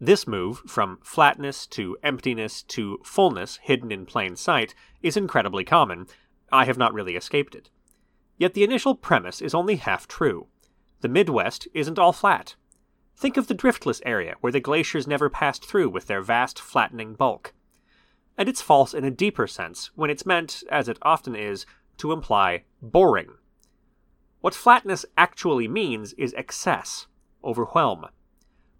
This move, from flatness to emptiness to fullness hidden in plain sight, is incredibly common. I have not really escaped it. Yet the initial premise is only half true. The Midwest isn't all flat. Think of the driftless area where the glaciers never passed through with their vast flattening bulk. And it's false in a deeper sense when it's meant, as it often is, to imply boring. What flatness actually means is excess, overwhelm.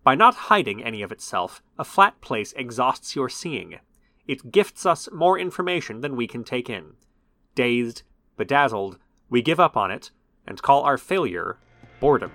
By not hiding any of itself, a flat place exhausts your seeing. It gifts us more information than we can take in. Dazed, bedazzled, we give up on it and call our failure boredom.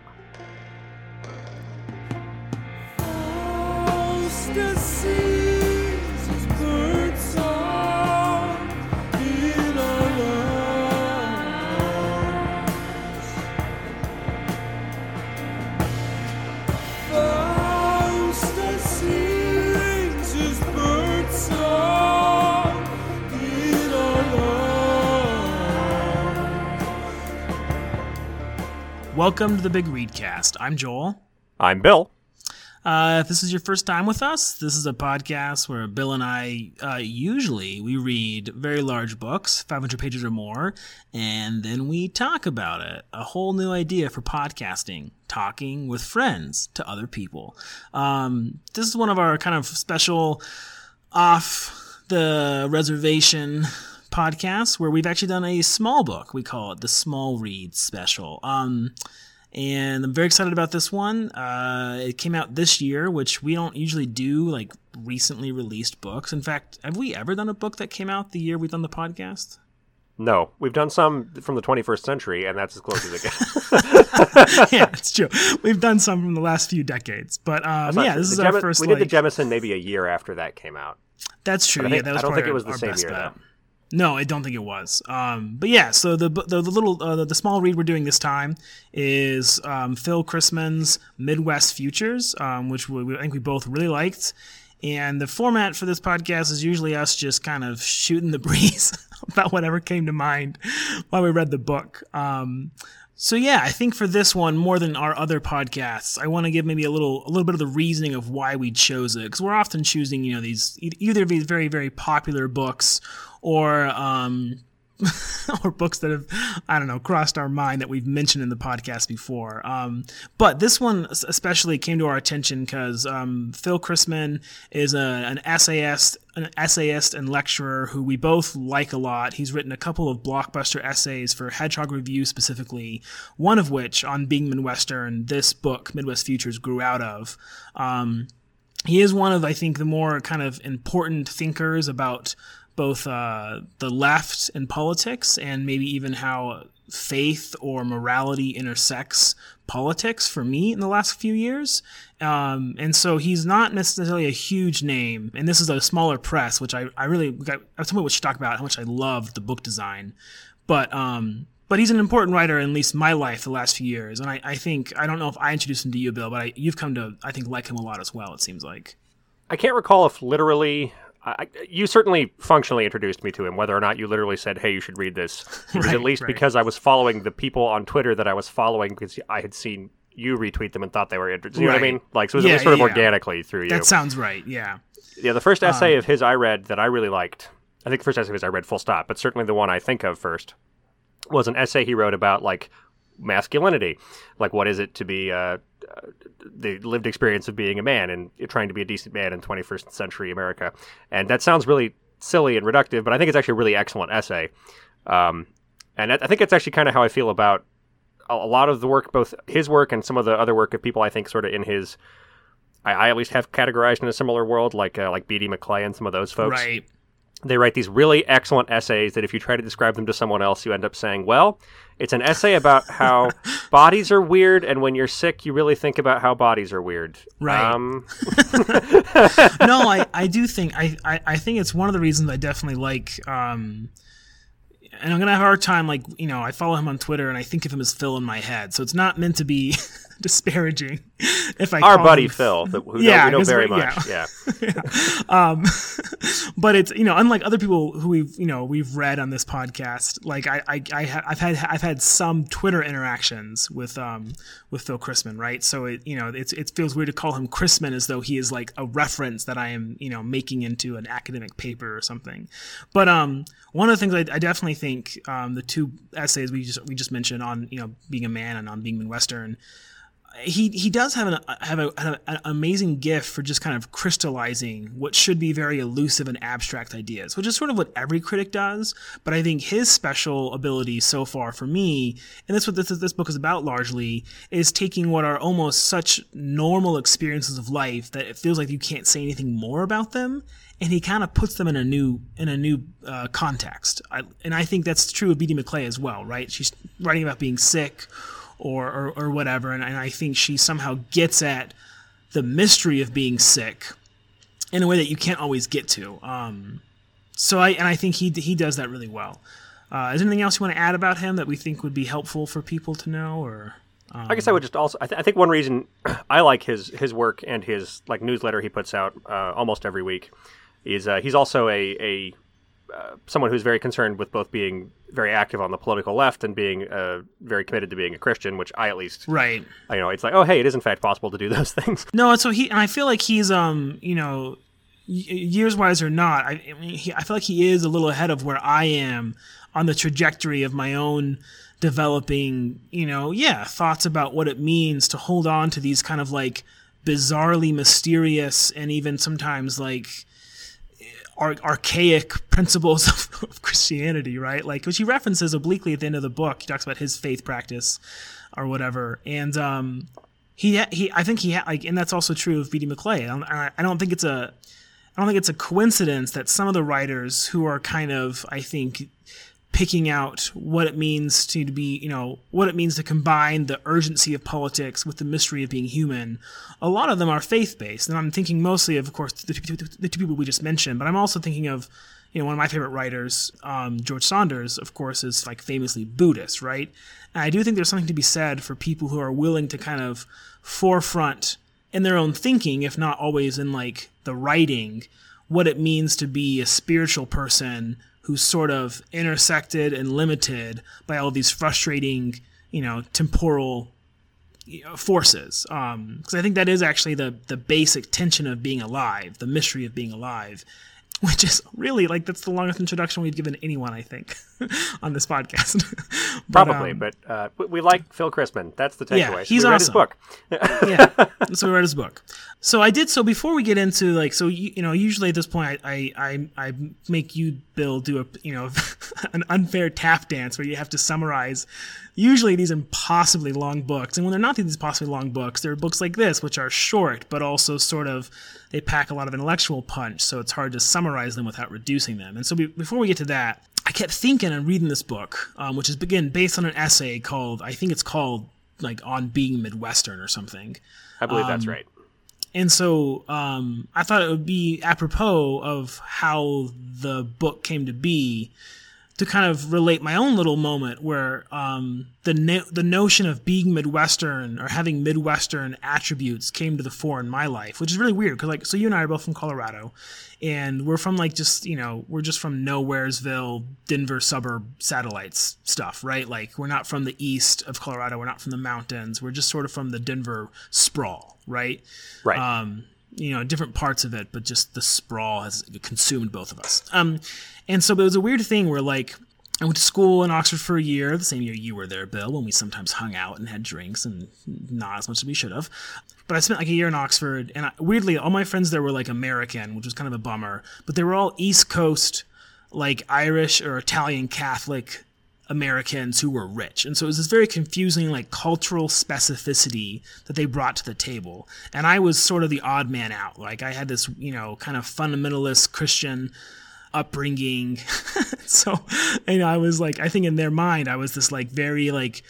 Welcome to the Big Readcast. I'm Joel. I'm Bill. Uh, if this is your first time with us, this is a podcast where Bill and I uh, usually we read very large books, 500 pages or more, and then we talk about it. A whole new idea for podcasting, talking with friends to other people. Um, this is one of our kind of special off the reservation podcast where we've actually done a small book. We call it the Small Read Special. Um, and I'm very excited about this one. Uh, it came out this year, which we don't usually do like recently released books. In fact, have we ever done a book that came out the year we've done the podcast? No, we've done some from the 21st century, and that's as close as it gets. yeah, it's true. We've done some from the last few decades, but um, yeah, this is our first. We did like, the Jemisin maybe a year after that came out. That's true. Think, yeah, that was I don't think it was the same year though. No, I don't think it was. Um, but yeah, so the the, the little uh, the, the, small read we're doing this time is um, Phil Christman's Midwest Futures, um, which we, I think we both really liked. And the format for this podcast is usually us just kind of shooting the breeze about whatever came to mind while we read the book. So yeah, I think for this one more than our other podcasts, I want to give maybe a little a little bit of the reasoning of why we chose it because we're often choosing you know these either these very very popular books or um, or books that have I don't know crossed our mind that we've mentioned in the podcast before. Um, but this one especially came to our attention because um, Phil Christman is a, an essayist, an essayist and lecturer who we both like a lot. He's written a couple of blockbuster essays for Hedgehog Review specifically, one of which on being Midwestern, this book Midwest Futures grew out of. Um, he is one of I think the more kind of important thinkers about both uh, the left in politics and maybe even how faith or morality intersects politics for me in the last few years. Um, and so he's not necessarily a huge name. And this is a smaller press, which I, I really got, somebody we should talk about how much I love the book design. But um, but he's an important writer in at least my life the last few years. And I, I think I don't know if I introduced him to you, Bill, but I, you've come to I think like him a lot as well. It seems like. I can't recall if literally I, you certainly functionally introduced me to him. Whether or not you literally said, "Hey, you should read this," it was right, at least right. because I was following the people on Twitter that I was following because I had seen you retweet them and thought they were interesting. You right. know what I mean? Like, so it was yeah, sort of yeah. organically through you. That sounds right. Yeah. Yeah. The first essay um, of his I read that I really liked. I think the first essay of his I read full stop, but certainly the one I think of first was an essay he wrote about like masculinity, like what is it to be uh, the lived experience of being a man and trying to be a decent man in 21st century America. And that sounds really silly and reductive, but I think it's actually a really excellent essay. Um, and I think it's actually kind of how I feel about a lot of the work, both his work and some of the other work of people I think sort of in his. I, I at least have categorized in a similar world, like uh, like B.D. McClay and some of those folks. Right. They write these really excellent essays that if you try to describe them to someone else, you end up saying, well, it's an essay about how bodies are weird, and when you're sick, you really think about how bodies are weird. Right. Um... no, I, I do think I, I, I think it's one of the reasons I definitely like um and I'm gonna have a hard time like you know I follow him on Twitter and I think of him as Phil in my head so it's not meant to be disparaging if I Our call buddy him- Phil, who Yeah, know, we know very we- much. Yeah. um, but it's you know unlike other people who we've you know we've read on this podcast like I I, I ha- I've had I've had some Twitter interactions with um with Phil Christman right? So it you know it's it feels weird to call him Christman as though he is like a reference that I am you know making into an academic paper or something. But um one of the things I, I definitely think um, the two essays we just we just mentioned on you know being a man and on being Midwestern he he does have an have a, an, an amazing gift for just kind of crystallizing what should be very elusive and abstract ideas, which is sort of what every critic does. But I think his special ability so far for me, and that's what this this book is about largely, is taking what are almost such normal experiences of life that it feels like you can't say anything more about them, and he kind of puts them in a new in a new uh, context. I, and I think that's true of B.D. McClay as well, right? She's writing about being sick or, or, or whatever. And, and I think she somehow gets at the mystery of being sick in a way that you can't always get to. Um, so I and I think he he does that really well. Uh, is there anything else you want to add about him that we think would be helpful for people to know? Or um, I guess I would just also. I, th- I think one reason I like his his work and his like newsletter he puts out uh, almost every week is uh, he's also a a uh, someone who's very concerned with both being very active on the political left and being uh, very committed to being a Christian, which I at least right. you know it's like oh hey it is in fact possible to do those things. No, and so he and I feel like he's um you know years wise or not, I, I mean he, I feel like he is a little ahead of where I am on the trajectory of my own developing you know yeah thoughts about what it means to hold on to these kind of like bizarrely mysterious and even sometimes like ar- archaic principles of, of Christianity, right? Like, which he references obliquely at the end of the book. He talks about his faith practice or whatever, and um, he he I think he ha- like, and that's also true of B.D. McClay. I don't, I don't think it's a I don't think it's a coincidence that some of the writers who are kind of I think picking out what it means to be, you know, what it means to combine the urgency of politics with the mystery of being human. A lot of them are faith based, and I'm thinking mostly of, of course, the two, the two people we just mentioned, but I'm also thinking of, you know, one of my favorite writers, um, George Saunders, of course, is like famously Buddhist, right? And I do think there's something to be said for people who are willing to kind of forefront in their own thinking, if not always in like the writing, what it means to be a spiritual person who's sort of intersected and limited by all these frustrating, you know, temporal forces. Because um, I think that is actually the the basic tension of being alive, the mystery of being alive, which is really like that's the longest introduction we've given anyone, I think, on this podcast. but, Probably, um, but uh, we like Phil Christman. That's the takeaway. Yeah, he's we awesome. book. yeah, so we read his book. So I did. So before we get into like, so you, you know, usually at this point, I, I I I make you, Bill, do a you know an unfair tap dance where you have to summarize. Usually these impossibly long books, and when they're not these impossibly long books, they're books like this which are short, but also sort of they pack a lot of intellectual punch, so it's hard to summarize them without reducing them. And so be, before we get to that, I kept thinking and reading this book, um, which is again based on an essay called I think it's called like on being Midwestern or something. I believe um, that's right. And so um, I thought it would be apropos of how the book came to be to kind of relate my own little moment where um, the no- the notion of being Midwestern or having Midwestern attributes came to the fore in my life, which is really weird because like so you and I are both from Colorado, and we're from like just you know we're just from Nowheresville, Denver suburb satellites stuff, right? Like we're not from the east of Colorado, we're not from the mountains, we're just sort of from the Denver sprawl, right? Right. Um, you know, different parts of it, but just the sprawl has consumed both of us. Um, and so it was a weird thing where like I went to school in Oxford for a year, the same year you were there, Bill, when we sometimes hung out and had drinks and not as much as we should have. But I spent like a year in Oxford, and I, weirdly, all my friends there were like American, which was kind of a bummer. But they were all East Coast, like Irish or Italian Catholic Americans who were rich. And so it was this very confusing, like cultural specificity that they brought to the table. And I was sort of the odd man out. Like I had this, you know, kind of fundamentalist Christian upbringing. so, you know, I was like, I think in their mind, I was this like very like,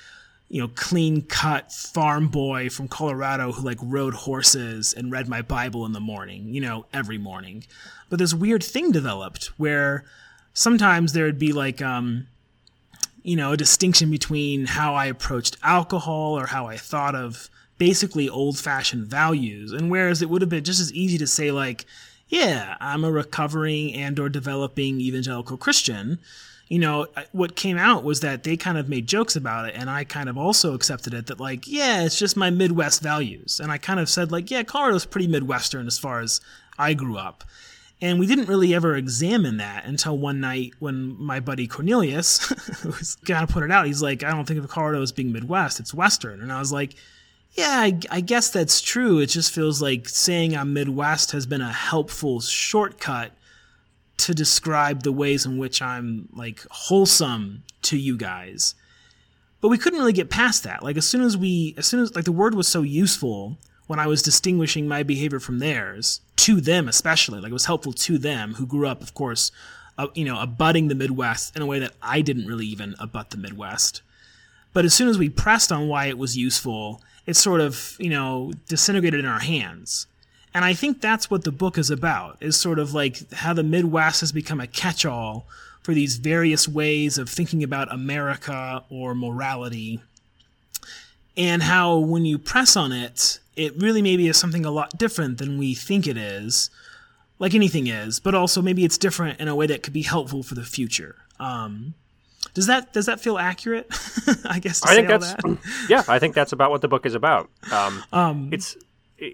you know, clean cut farm boy from Colorado who like rode horses and read my Bible in the morning, you know, every morning. But this weird thing developed where sometimes there would be like, um, you know, a distinction between how I approached alcohol or how I thought of basically old fashioned values. And whereas it would have been just as easy to say, like, yeah, I'm a recovering and or developing evangelical Christian, you know, what came out was that they kind of made jokes about it, and I kind of also accepted it that, like, yeah, it's just my Midwest values. And I kind of said, like, yeah, Colorado's pretty Midwestern as far as I grew up. And we didn't really ever examine that until one night when my buddy Cornelius was kind of put it out. He's like, I don't think of Colorado as being Midwest, it's Western. And I was like, yeah, I, I, guess that's true. It just feels like saying I'm Midwest has been a helpful shortcut to describe the ways in which I'm like wholesome to you guys. But we couldn't really get past that. Like as soon as we as soon as like the word was so useful when I was distinguishing my behavior from theirs, to them especially, like it was helpful to them who grew up, of course, uh, you know, abutting the Midwest in a way that I didn't really even abut the Midwest. But as soon as we pressed on why it was useful, it sort of, you know, disintegrated in our hands. And I think that's what the book is about, is sort of like how the Midwest has become a catch all for these various ways of thinking about America or morality. And how when you press on it, it really maybe is something a lot different than we think it is, like anything is, but also maybe it's different in a way that could be helpful for the future. Um, does that does that feel accurate? I guess I think that's that. yeah. I think that's about what the book is about. Um, um, it's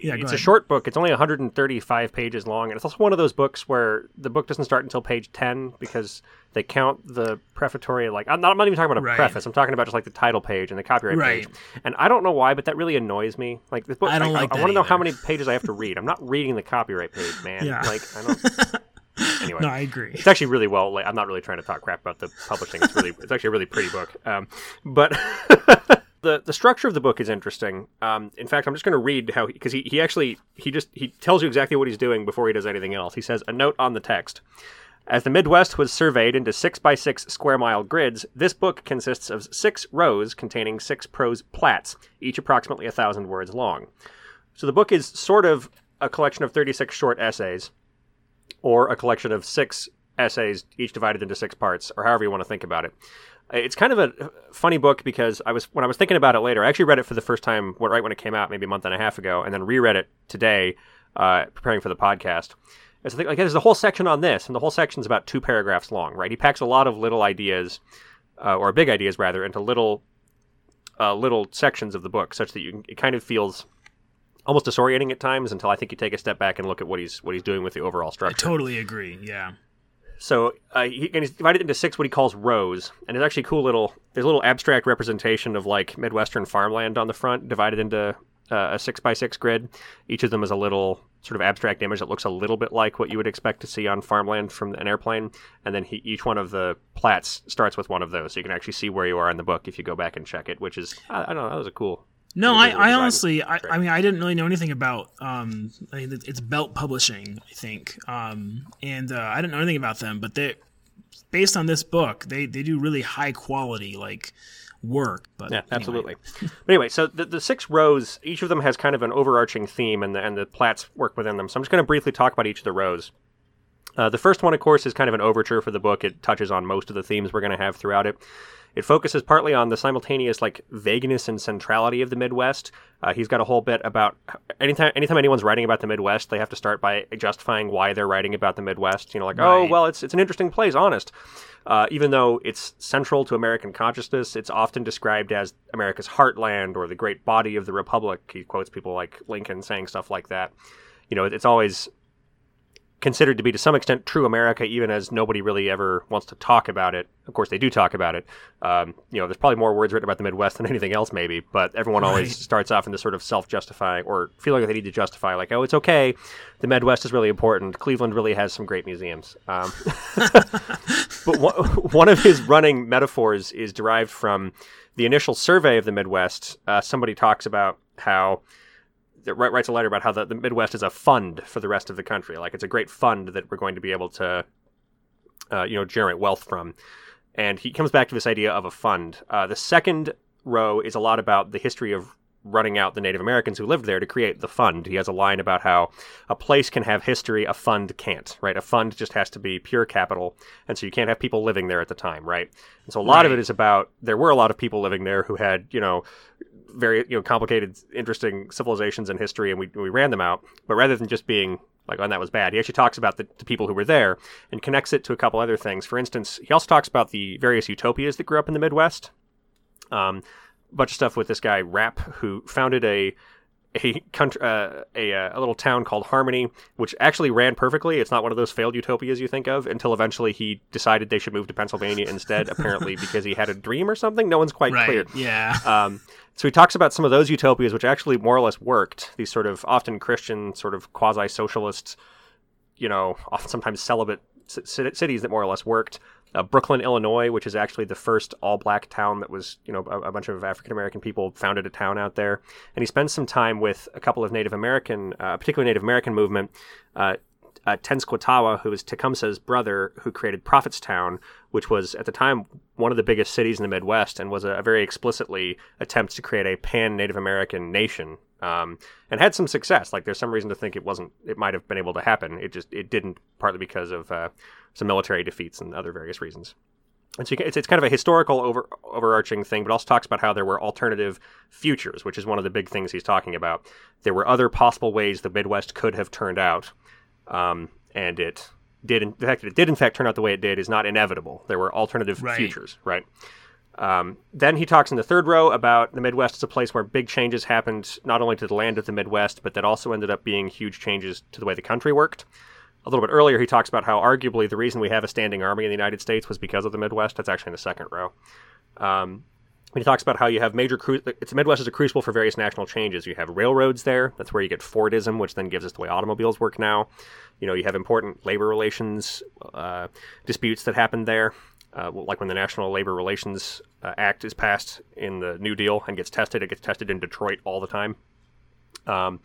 yeah, it's a short book. It's only 135 pages long, and it's also one of those books where the book doesn't start until page 10 because they count the prefatory. Like, I'm not, I'm not even talking about a right. preface. I'm talking about just like the title page and the copyright right. page. And I don't know why, but that really annoys me. Like this book, I don't I, like I, I want to know how many pages I have to read. I'm not reading the copyright page, man. Yeah. Like I don't. anyway, no, I agree. It's actually really well. Like, I'm not really trying to talk crap about the publishing. It's really, it's actually a really pretty book. Um, but the the structure of the book is interesting. Um, in fact, I'm just going to read how because he, he actually he just he tells you exactly what he's doing before he does anything else. He says a note on the text. As the Midwest was surveyed into six by six square mile grids, this book consists of six rows containing six prose plats, each approximately a thousand words long. So the book is sort of a collection of 36 short essays, or a collection of six essays, each divided into six parts, or however you want to think about it. It's kind of a funny book because I was when I was thinking about it later. I actually read it for the first time right when it came out, maybe a month and a half ago, and then reread it today, uh, preparing for the podcast. It's like, like there's a whole section on this, and the whole section's about two paragraphs long. Right? He packs a lot of little ideas, uh, or big ideas rather, into little uh, little sections of the book, such that you it kind of feels almost disorienting at times until I think you take a step back and look at what he's what he's doing with the overall structure. I totally agree. Yeah. So uh, he, and he's divided into six what he calls rows, and it's actually a cool little. There's a little abstract representation of like midwestern farmland on the front, divided into uh, a six by six grid. Each of them is a little sort of abstract image that looks a little bit like what you would expect to see on farmland from an airplane. And then he, each one of the plats starts with one of those, so you can actually see where you are in the book if you go back and check it. Which is I, I don't know, that was a cool no, I, I honestly, I, I, mean, I didn't really know anything about. Um, I mean, it's Belt Publishing, I think, um, and uh, I didn't know anything about them. But they, based on this book, they they do really high quality like work. But yeah, anyway. absolutely. but anyway, so the, the six rows, each of them has kind of an overarching theme, and the and the plats work within them. So I'm just going to briefly talk about each of the rows. Uh, the first one, of course, is kind of an overture for the book. It touches on most of the themes we're going to have throughout it. It focuses partly on the simultaneous like vagueness and centrality of the Midwest. Uh, he's got a whole bit about anytime anytime anyone's writing about the Midwest, they have to start by justifying why they're writing about the Midwest. You know, like oh, right. oh well, it's it's an interesting place, honest. Uh, even though it's central to American consciousness, it's often described as America's heartland or the great body of the republic. He quotes people like Lincoln saying stuff like that. You know, it's always considered to be to some extent true America, even as nobody really ever wants to talk about it. Of course, they do talk about it. Um, you know, there's probably more words written about the Midwest than anything else, maybe. But everyone right. always starts off in this sort of self-justifying or feeling like they need to justify, like, oh, it's okay. The Midwest is really important. Cleveland really has some great museums. Um, but one, one of his running metaphors is derived from the initial survey of the Midwest. Uh, somebody talks about how writes a letter about how the, the Midwest is a fund for the rest of the country. Like it's a great fund that we're going to be able to, uh, you know, generate wealth from. And he comes back to this idea of a fund. Uh, the second row is a lot about the history of running out the Native Americans who lived there to create the fund. He has a line about how a place can have history, a fund can't, right? A fund just has to be pure capital, and so you can't have people living there at the time, right? And so a lot right. of it is about there were a lot of people living there who had, you know, very you know complicated, interesting civilizations and history, and we we ran them out. But rather than just being like, oh, and that was bad, he actually talks about the, the people who were there and connects it to a couple other things. For instance, he also talks about the various utopias that grew up in the Midwest. Um, bunch of stuff with this guy Rapp, who founded a a country, uh, a, uh, a little town called Harmony, which actually ran perfectly. It's not one of those failed utopias you think of. Until eventually he decided they should move to Pennsylvania instead, apparently because he had a dream or something. No one's quite right, clear. Yeah. Um, so he talks about some of those utopias, which actually more or less worked. These sort of often Christian, sort of quasi-socialist, you know, often sometimes celibate c- cities that more or less worked uh, Brooklyn, Illinois, which is actually the first all-black town that was, you know, a, a bunch of African American people founded a town out there. And he spends some time with a couple of Native American, uh, particularly Native American movement. Uh, uh, Tenskwatawa, who was Tecumseh's brother, who created Prophetstown, which was at the time one of the biggest cities in the Midwest, and was a, a very explicitly attempt to create a pan Native American nation, um, and had some success. Like there's some reason to think it wasn't, it might have been able to happen. It just it didn't, partly because of uh, some military defeats and other various reasons. And so it's, it's kind of a historical over, overarching thing, but also talks about how there were alternative futures, which is one of the big things he's talking about. There were other possible ways the Midwest could have turned out, um, and it did. In fact, it did in fact turn out the way it did is not inevitable. There were alternative right. futures, right? Um, then he talks in the third row about the Midwest as a place where big changes happened, not only to the land of the Midwest, but that also ended up being huge changes to the way the country worked a little bit earlier, he talks about how arguably the reason we have a standing army in the United States was because of the Midwest. That's actually in the second row. Um, he talks about how you have major cru- it's Midwest is a crucible for various national changes. You have railroads there. That's where you get Fordism, which then gives us the way automobiles work now. You know, you have important labor relations uh, disputes that happen there, uh, like when the National Labor Relations uh, Act is passed in the New Deal and gets tested. It gets tested in Detroit all the time. Um,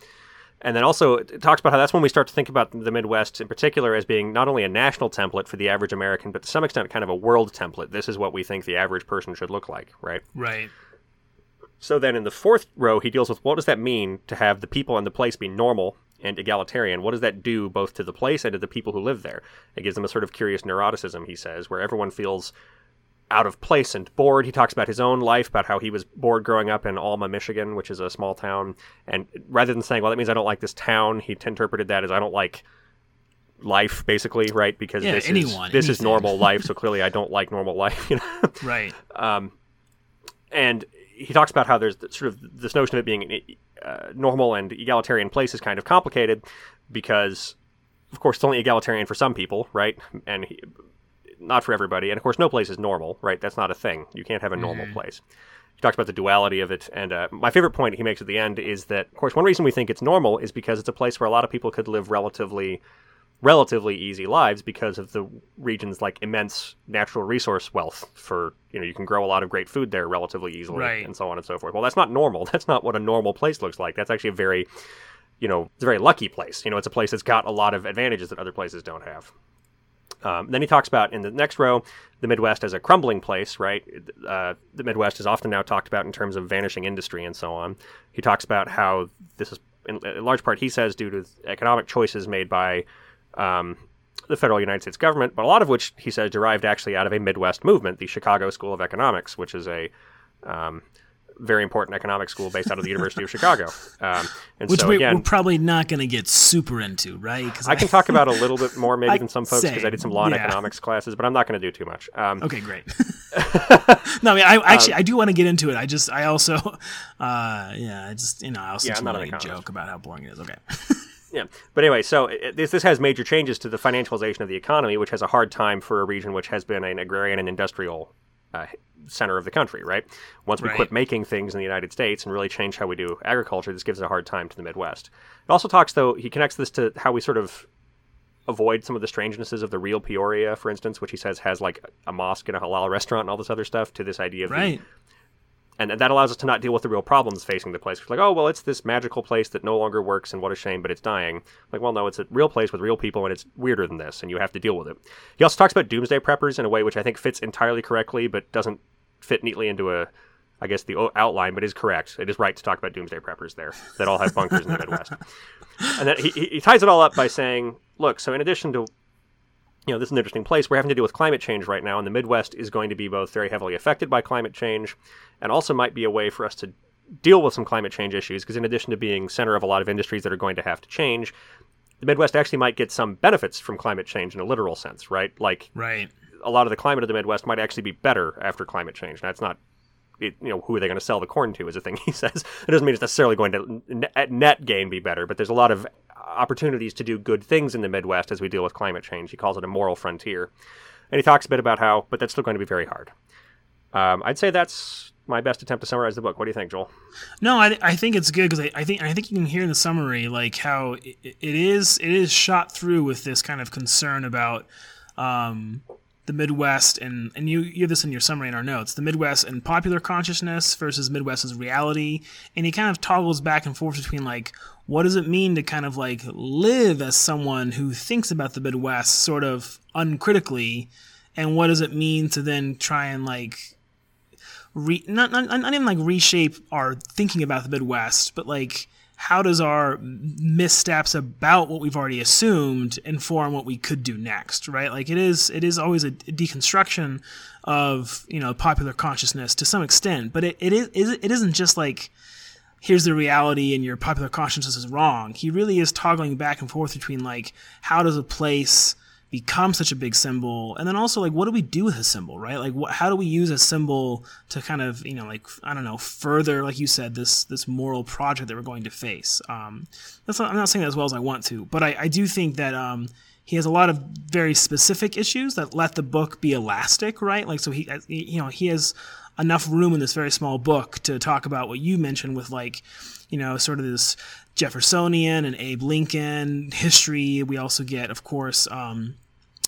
and then also it talks about how that's when we start to think about the Midwest in particular as being not only a national template for the average American, but to some extent kind of a world template. This is what we think the average person should look like, right? Right. So then in the fourth row, he deals with what does that mean to have the people and the place be normal and egalitarian? What does that do both to the place and to the people who live there? It gives them a sort of curious neuroticism, he says, where everyone feels out of place and bored. He talks about his own life, about how he was bored growing up in Alma, Michigan, which is a small town. And rather than saying, well, that means I don't like this town, he interpreted that as I don't like life, basically, right? Because yeah, this, anyone, is, this is normal life, so clearly I don't like normal life, you know? Right. Um, and he talks about how there's sort of this notion of it being uh, normal and egalitarian place is kind of complicated because, of course, it's only egalitarian for some people, right? And he, not for everybody. And of course, no place is normal, right? That's not a thing. You can't have a normal mm. place. He talks about the duality of it. And uh, my favorite point he makes at the end is that, of course, one reason we think it's normal is because it's a place where a lot of people could live relatively relatively easy lives because of the region's like immense natural resource wealth for you know you can grow a lot of great food there relatively easily right. and so on and so forth well that's not normal that's not what a normal place looks like that's actually a very you know it's a very lucky place you know it's a place that's got a lot of advantages that other places don't have um, then he talks about in the next row the Midwest as a crumbling place, right? Uh, the Midwest is often now talked about in terms of vanishing industry and so on. He talks about how this is, in, in large part, he says, due to economic choices made by um, the federal United States government, but a lot of which he says derived actually out of a Midwest movement, the Chicago School of Economics, which is a um, very important economic school based out of the University of Chicago. Um, and Which so, we, again, we're probably not going to get super into, right? I, I, can talk about a little bit more maybe than some folks because I did some law and yeah. economics classes, but I'm not going to do too much. Um, okay, great. no, I mean, I actually um, I do want to get into it. I just I also, uh, yeah, I just you know I also yeah, want to joke about how boring it is. Okay. Yeah, but anyway, so it, this this has major changes to the financialization of the economy, which has a hard time for a region which has been an agrarian and industrial uh, center of the country, right? Once we right. quit making things in the United States and really change how we do agriculture, this gives a hard time to the Midwest. It also talks, though, he connects this to how we sort of avoid some of the strangenesses of the real Peoria, for instance, which he says has like a mosque and a halal restaurant and all this other stuff, to this idea of right. the and that allows us to not deal with the real problems facing the place. It's like, oh well, it's this magical place that no longer works, and what a shame, but it's dying. Like, well, no, it's a real place with real people, and it's weirder than this, and you have to deal with it. He also talks about doomsday preppers in a way which I think fits entirely correctly, but doesn't fit neatly into a I guess the outline, but is correct. It is right to talk about doomsday preppers there that all have bunkers in the Midwest. And then he, he ties it all up by saying, look, so in addition to you know, this is an interesting place. We're having to deal with climate change right now, and the Midwest is going to be both very heavily affected by climate change and also might be a way for us to deal with some climate change issues because in addition to being center of a lot of industries that are going to have to change the midwest actually might get some benefits from climate change in a literal sense right? Like right. a lot of the climate of the midwest might actually be better after climate change. That's not it, you know who are they going to sell the corn to is a thing he says. It doesn't mean it's necessarily going to net, net gain be better but there's a lot of opportunities to do good things in the midwest as we deal with climate change he calls it a moral frontier and he talks a bit about how but that's still going to be very hard um, i'd say that's my best attempt to summarize the book. What do you think, Joel? No, I, I think it's good because I, I, think I think you can hear in the summary like how it, it is it is shot through with this kind of concern about um, the Midwest and and you you have this in your summary in our notes the Midwest and popular consciousness versus Midwest as reality, and he kind of toggles back and forth between like what does it mean to kind of like live as someone who thinks about the Midwest sort of uncritically, and what does it mean to then try and like re, not, not not even like reshape our thinking about the Midwest, but like how does our missteps about what we've already assumed inform what we could do next right? Like it is it is always a deconstruction of you know popular consciousness to some extent but it, it is it isn't just like here's the reality and your popular consciousness is wrong. He really is toggling back and forth between like how does a place become such a big symbol. And then also like what do we do with a symbol right? Like what, how do we use a symbol to kind of you know like i don't know further like you said this this moral project that we're going to face? Um that's not, i'm not saying that as well as i want to but i, I do think that um he has a lot of very specific issues that let the book be elastic right? Like so he you know he has enough room in this very small book to talk about what you mentioned with like you know sort of this jeffersonian and abe lincoln history. We also get of course um,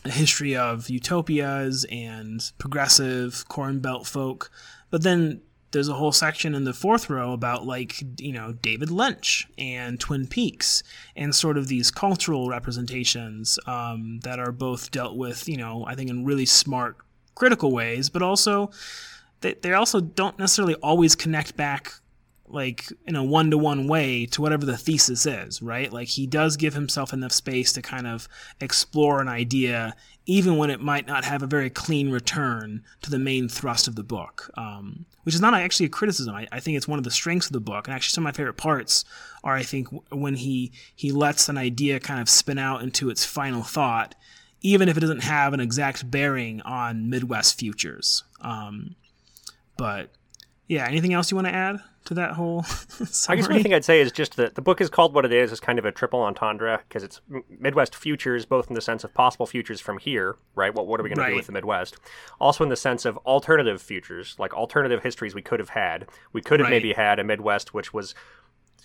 a history of utopias and progressive corn belt folk. But then there's a whole section in the fourth row about like you know David Lynch and Twin Peaks and sort of these cultural representations um, that are both dealt with you know I think in really smart critical ways, but also they, they also don't necessarily always connect back like in a one to one way to whatever the thesis is, right? Like he does give himself enough space to kind of explore an idea, even when it might not have a very clean return to the main thrust of the book, um, which is not actually a criticism. I, I, think it's one of the strengths of the book, and actually some of my favorite parts are, I think, when he he lets an idea kind of spin out into its final thought, even if it doesn't have an exact bearing on Midwest futures. Um, but yeah, anything else you want to add? To that whole. I guess one thing I'd say is just that the book is called what it is. It's kind of a triple entendre because it's Midwest futures, both in the sense of possible futures from here, right? What what are we going right. to do with the Midwest? Also in the sense of alternative futures, like alternative histories we could have had. We could have right. maybe had a Midwest which was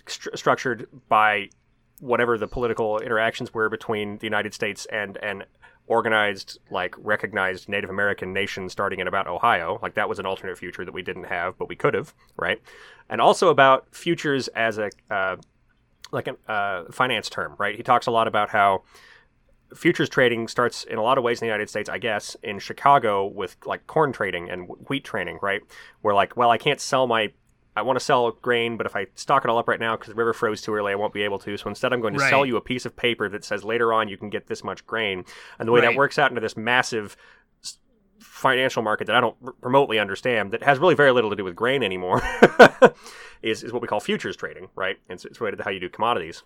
st- structured by whatever the political interactions were between the United States and and organized, like recognized Native American nation starting in about Ohio. Like that was an alternate future that we didn't have, but we could have, right? And also about futures as a uh, like a uh, finance term, right? He talks a lot about how futures trading starts in a lot of ways in the United States, I guess, in Chicago with like corn trading and wheat trading, right? Where like, well, I can't sell my I want to sell grain, but if I stock it all up right now because the river froze too early, I won't be able to. So instead, I'm going to right. sell you a piece of paper that says later on you can get this much grain. And the way right. that works out into this massive financial market that I don't r- remotely understand, that has really very little to do with grain anymore, is, is what we call futures trading, right? It's, it's related to how you do commodities,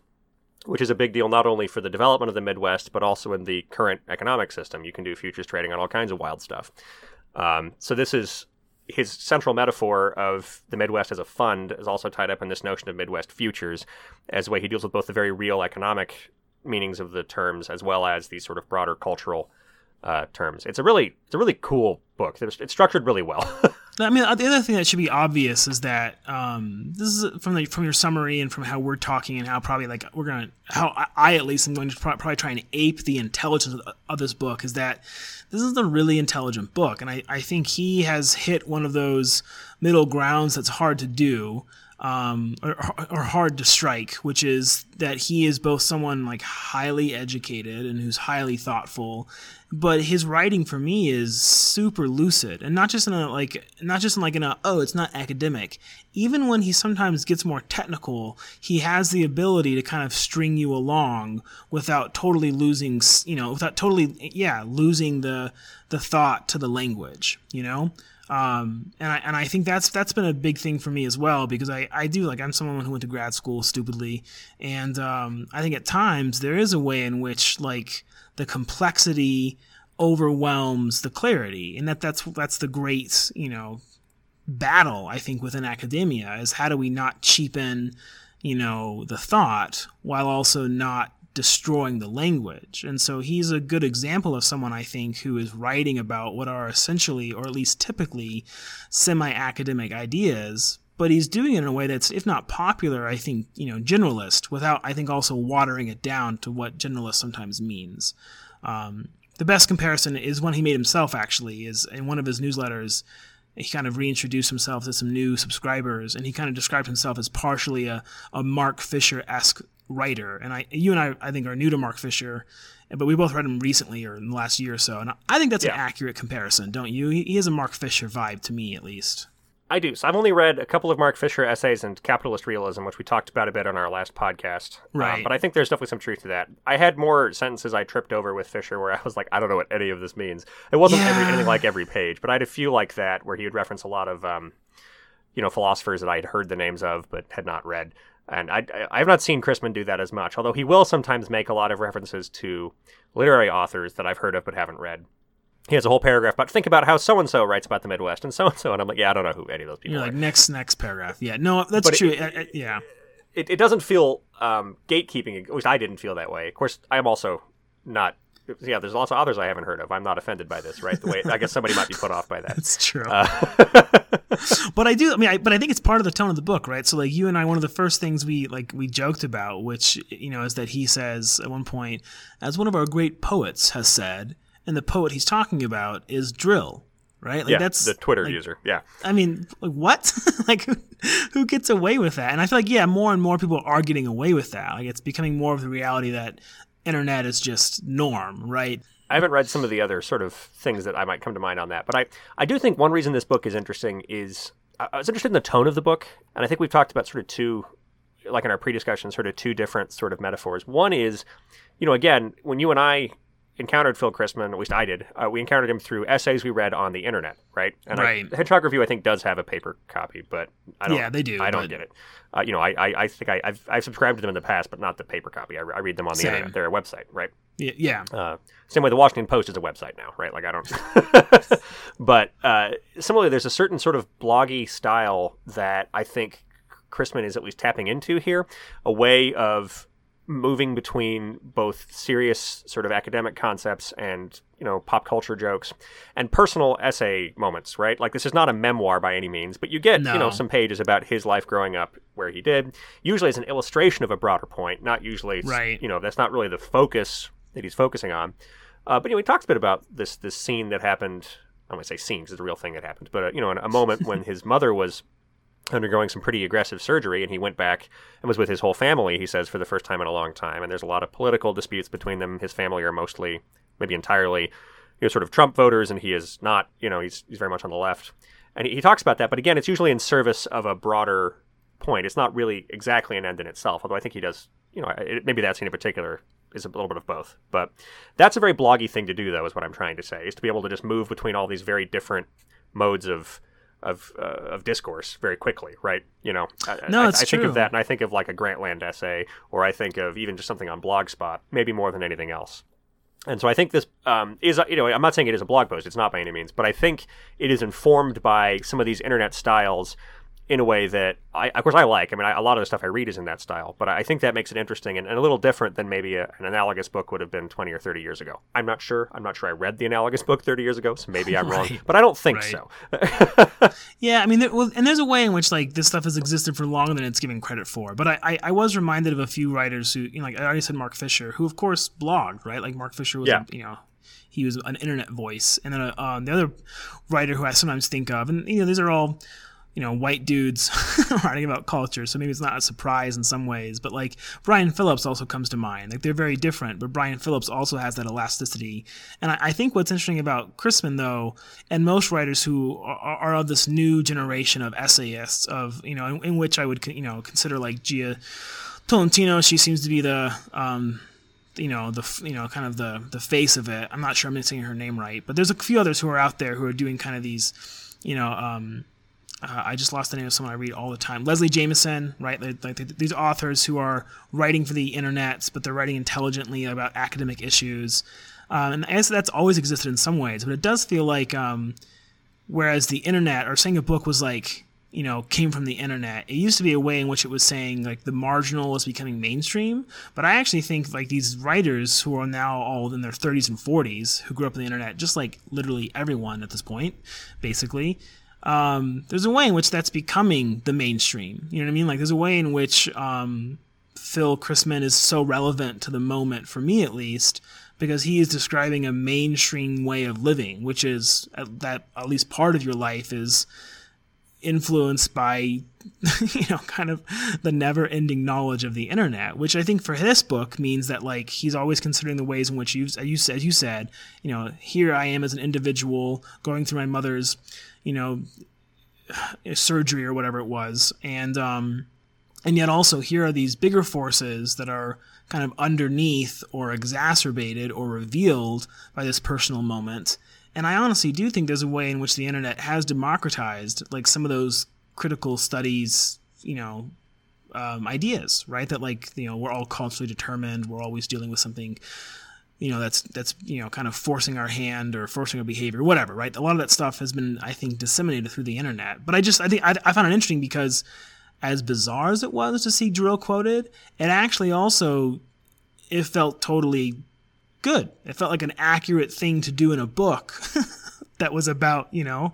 which is a big deal not only for the development of the Midwest, but also in the current economic system. You can do futures trading on all kinds of wild stuff. Um, so this is his central metaphor of the Midwest as a fund is also tied up in this notion of Midwest futures as a way he deals with both the very real economic meanings of the terms as well as these sort of broader cultural uh, terms. It's a really it's a really cool book. It's, it's structured really well. I mean, the other thing that should be obvious is that um, this is from the from your summary and from how we're talking and how probably like we're gonna how I, at least am going to probably try and ape the intelligence of, of, this book is that this is a really intelligent book, and I, I think he has hit one of those middle grounds that's hard to do. Um, or, or hard to strike, which is that he is both someone like highly educated and who's highly thoughtful, but his writing for me is super lucid and not just in a like not just in like in a oh it's not academic. Even when he sometimes gets more technical, he has the ability to kind of string you along without totally losing you know without totally yeah losing the the thought to the language you know um, and I and I think that's that's been a big thing for me as well because I, I do like I'm someone who went to grad school stupidly, and um, I think at times there is a way in which like the complexity overwhelms the clarity, and that that's that's the great you know battle I think within academia is how do we not cheapen you know the thought while also not destroying the language. And so he's a good example of someone I think who is writing about what are essentially, or at least typically, semi academic ideas. But he's doing it in a way that's, if not popular, I think, you know, generalist, without, I think, also watering it down to what generalist sometimes means. Um, the best comparison is one he made himself, actually, is in one of his newsletters he kind of reintroduced himself to some new subscribers and he kind of described himself as partially a, a mark fisher-esque writer, and I, you and I, I think are new to Mark Fisher, but we both read him recently or in the last year or so, and I think that's yeah. an accurate comparison, don't you? He, he has a Mark Fisher vibe to me, at least. I do. So I've only read a couple of Mark Fisher essays and Capitalist Realism, which we talked about a bit on our last podcast. Uh, right. but I think there's definitely some truth to that. I had more sentences I tripped over with Fisher where I was like, I don't know what any of this means. It wasn't yeah. every, anything like every page, but I had a few like that where he would reference a lot of, um, you know, philosophers that I had heard the names of but had not read. And I, I have not seen Christman do that as much, although he will sometimes make a lot of references to literary authors that I've heard of but haven't read. He has a whole paragraph about think about how so and so writes about the Midwest and so and so, and I'm like, yeah, I don't know who any of those people You're are. like next next paragraph, yeah, no, that's but true, it, yeah. It, it doesn't feel um, gatekeeping. At least I didn't feel that way. Of course, I am also not yeah, there's lots of others I haven't heard of. I'm not offended by this, right? The way I guess somebody might be put off by that. That's true. Uh, but I do. I mean, I, but I think it's part of the tone of the book, right? So like you and I, one of the first things we like we joked about, which you know, is that he says at one point, as one of our great poets has said, and the poet he's talking about is dril, right? Like yeah, that's the Twitter like, user. Yeah. I mean, like what? like who, who gets away with that? And I feel like yeah, more and more people are getting away with that. Like it's becoming more of the reality that internet is just norm, right? I haven't read some of the other sort of things that I might come to mind on that, but I, I do think one reason this book is interesting is uh, uh, I was interested in the tone of the book, and I think we've talked about sort of two, like in our pre-discussion, sort of two different sort of metaphors. One is, you know, again, when you and I encountered Phil Christman, at least I did. Uh, we encountered him through essays we read on the internet, right? And right. I, Hedgehog Review, I think, does have a paper copy, but I don't. Yeah, they do. I don't get it. Uh, you know, I, I, I think I, have I've subscribed to them in the past, but not the paper copy. I, I read them on the same. internet. They're a website, right? Yeah. yeah. Uh, same way the Washington Post is a website now, right? Like I don't. but uh, similarly, there's a certain sort of bloggy style that I think Christman is at least tapping into here, a way of moving between both serious sort of academic concepts and you know pop culture jokes and personal essay moments right? Like this is not a memoir by any means but you get no. you know some pages about his life growing up where he did usually as an illustration of a broader point not usually right. you know that's not really the focus that he's focusing on. Uh, but anyway he talks a bit about this this scene that happened i don't want to say scene because it's a real thing that happened but uh, you know a moment when his mother was undergoing some pretty aggressive surgery, and he went back and was with his whole family, he says, for the first time in a long time. And there's a lot of political disputes between them. His family are mostly, maybe entirely, you know, sort of Trump voters, and he is not, you know, he's, he's very much on the left. And he, he talks about that, but again, it's usually in service of a broader point. It's not really exactly an end in itself, although I think he does, you know, it, maybe that scene in particular is a little bit of both. But that's a very bloggy thing to do, though, is what I'm trying to say, is to be able to just move between all these very different modes of of uh, of discourse very quickly, right? You know, no, I, it's I true. think of that, and I think of like a Grantland essay, or I think of even just something on Blogspot, maybe more than anything else. And so I think this um, is, you know, I'm not saying it is a blog post; it's not by any means, but I think it is informed by some of these internet styles in a way that I, of course, I like. I mean, I, a lot of the stuff I read is in that style, but I think that makes it interesting and, and a little different than maybe a, an analogous book would have been 20 or 30 years ago. I'm not sure. I'm not sure I read the analogous book 30 years ago, so maybe I'm right. wrong, but I don't think right. so. yeah, I mean, there, well, and there's a way in which like this stuff has existed for longer than it's given credit for. But I, I, I, was reminded of a few writers who, you know, like I already said, Mark Fisher, who of course blogged, right? Like Mark Fisher was, yeah. a, you know, he was an internet voice, and then uh, um, the other writer who I sometimes think of, and you know, these are all you know, white dudes writing about culture, so maybe it's not a surprise in some ways. But like Brian Phillips also comes to mind. Like they're very different, but Brian Phillips also has that elasticity. And I, I think what's interesting about Christman though, and most writers who are, are, of this new generation of essayists, of you know, in, in which I would you know consider like Jia Tolentino. She seems to be the um, you know the you know kind of the the face of it. I'm not sure I'm saying her name right, but there's a few others who are out there who are doing kind of these, you know, um, uh, I just lost the name of someone I read all the time. Leslie Jamison, right? These authors who are writing for the internet, but they're writing intelligently about academic issues. Um, and I guess that's always existed in some ways, but it does feel like, um, whereas the internet or saying a book was like, you know, came from the internet, it used to be a way in which it was saying like the marginal was becoming mainstream. But I actually think like these writers who are now all in their 30s and 40s who grew up on the internet, just like literally everyone at this point, basically, um, there's a way in which that's becoming the mainstream. You know what I mean? Like there's a way in which um, Phil Christman is so relevant to the moment, for me at least, because he is describing a mainstream way of living, which is uh, that at least part of your life is influenced by you know kind of the never ending knowledge of the internet which i think for this book means that like he's always considering the ways in which you you said you said you know here i am as an individual going through my mother's you know, surgery or whatever it was. And, um, and yet also here are these bigger forces that are kind of underneath or exacerbated or revealed by this personal moment. And I honestly do think there's a way in which the internet has democratized like some of those critical studies, you know, um, ideas, right? That like, you know, we're all culturally determined. We're always dealing with something you know that's that's you know kind of forcing our hand or forcing our behavior whatever right? A lot of that stuff has been i think disseminated through the internet. But i just i think i, I found it interesting because as bizarre as it was to see dril quoted it actually also it felt totally good. It felt like an accurate thing to do in a book that was about you know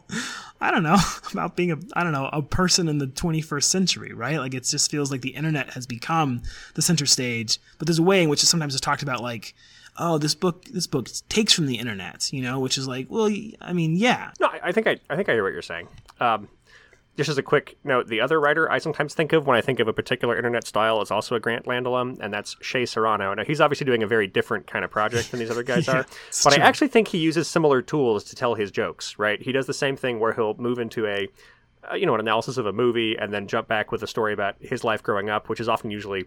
i don't know about being a i don't know a person in the 21st century right? Like it just feels like the internet has become the center stage. But there's a way in which it sometimes is talked about like oh, this book this book takes from the internet, you know, which is like, well, I mean, yeah. No, I, I think I I think I hear what you're saying. Um, just as a quick note, the other writer I sometimes think of when I think of a particular internet style is also a Grantland alum, and that's Shea Serrano. Now, he's obviously doing a very different kind of project than these other guys yeah, are, but true. I actually think he uses similar tools to tell his jokes, right? He does the same thing where he'll move into a, uh, you know, an analysis of a movie and then jump back with a story about his life growing up, which is often usually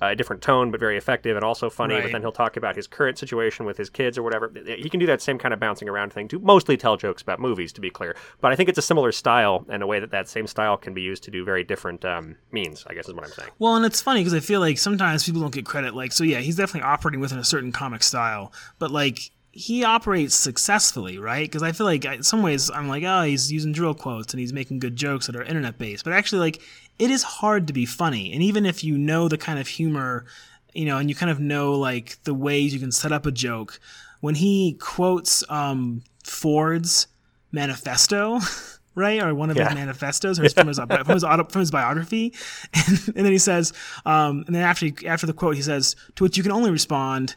a different tone, but very effective and also funny. Right. But then he'll talk about his current situation with his kids or whatever. He can do that same kind of bouncing around thing to mostly tell jokes about movies, to be clear. But I think it's a similar style and a way that that same style can be used to do very different um, means. I guess is what I'm saying. Well, and it's funny because I feel like sometimes people don't get credit. Like, so yeah, he's definitely operating within a certain comic style, but like he operates successfully, right? Because I feel like in some ways I'm like, oh, he's using dril quotes and he's making good jokes that are internet based. But actually, like, it is hard to be funny. And even if you know the kind of humor, you know, and you kind of know like the ways you can set up a joke, when he quotes um, Ford's manifesto, right, or one of yeah. his manifestos, or his, from, his, from, his, from his biography, and, and, then he says, um, and then after after the quote, he says, to which you can only respond.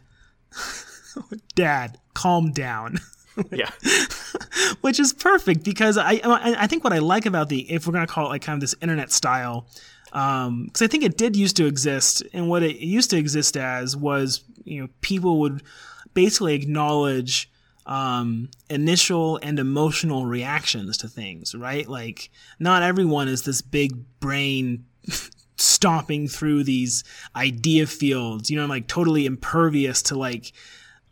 Dad, calm down. yeah. Which is perfect because I I think what I like about the if we're gonna call it like kind of this internet style, because um, I think it did used to exist, and what it used to exist as was you know people would basically acknowledge um, initial and emotional reactions to things, right? Like not everyone is this big brain stomping through these idea fields, you know, like totally impervious to like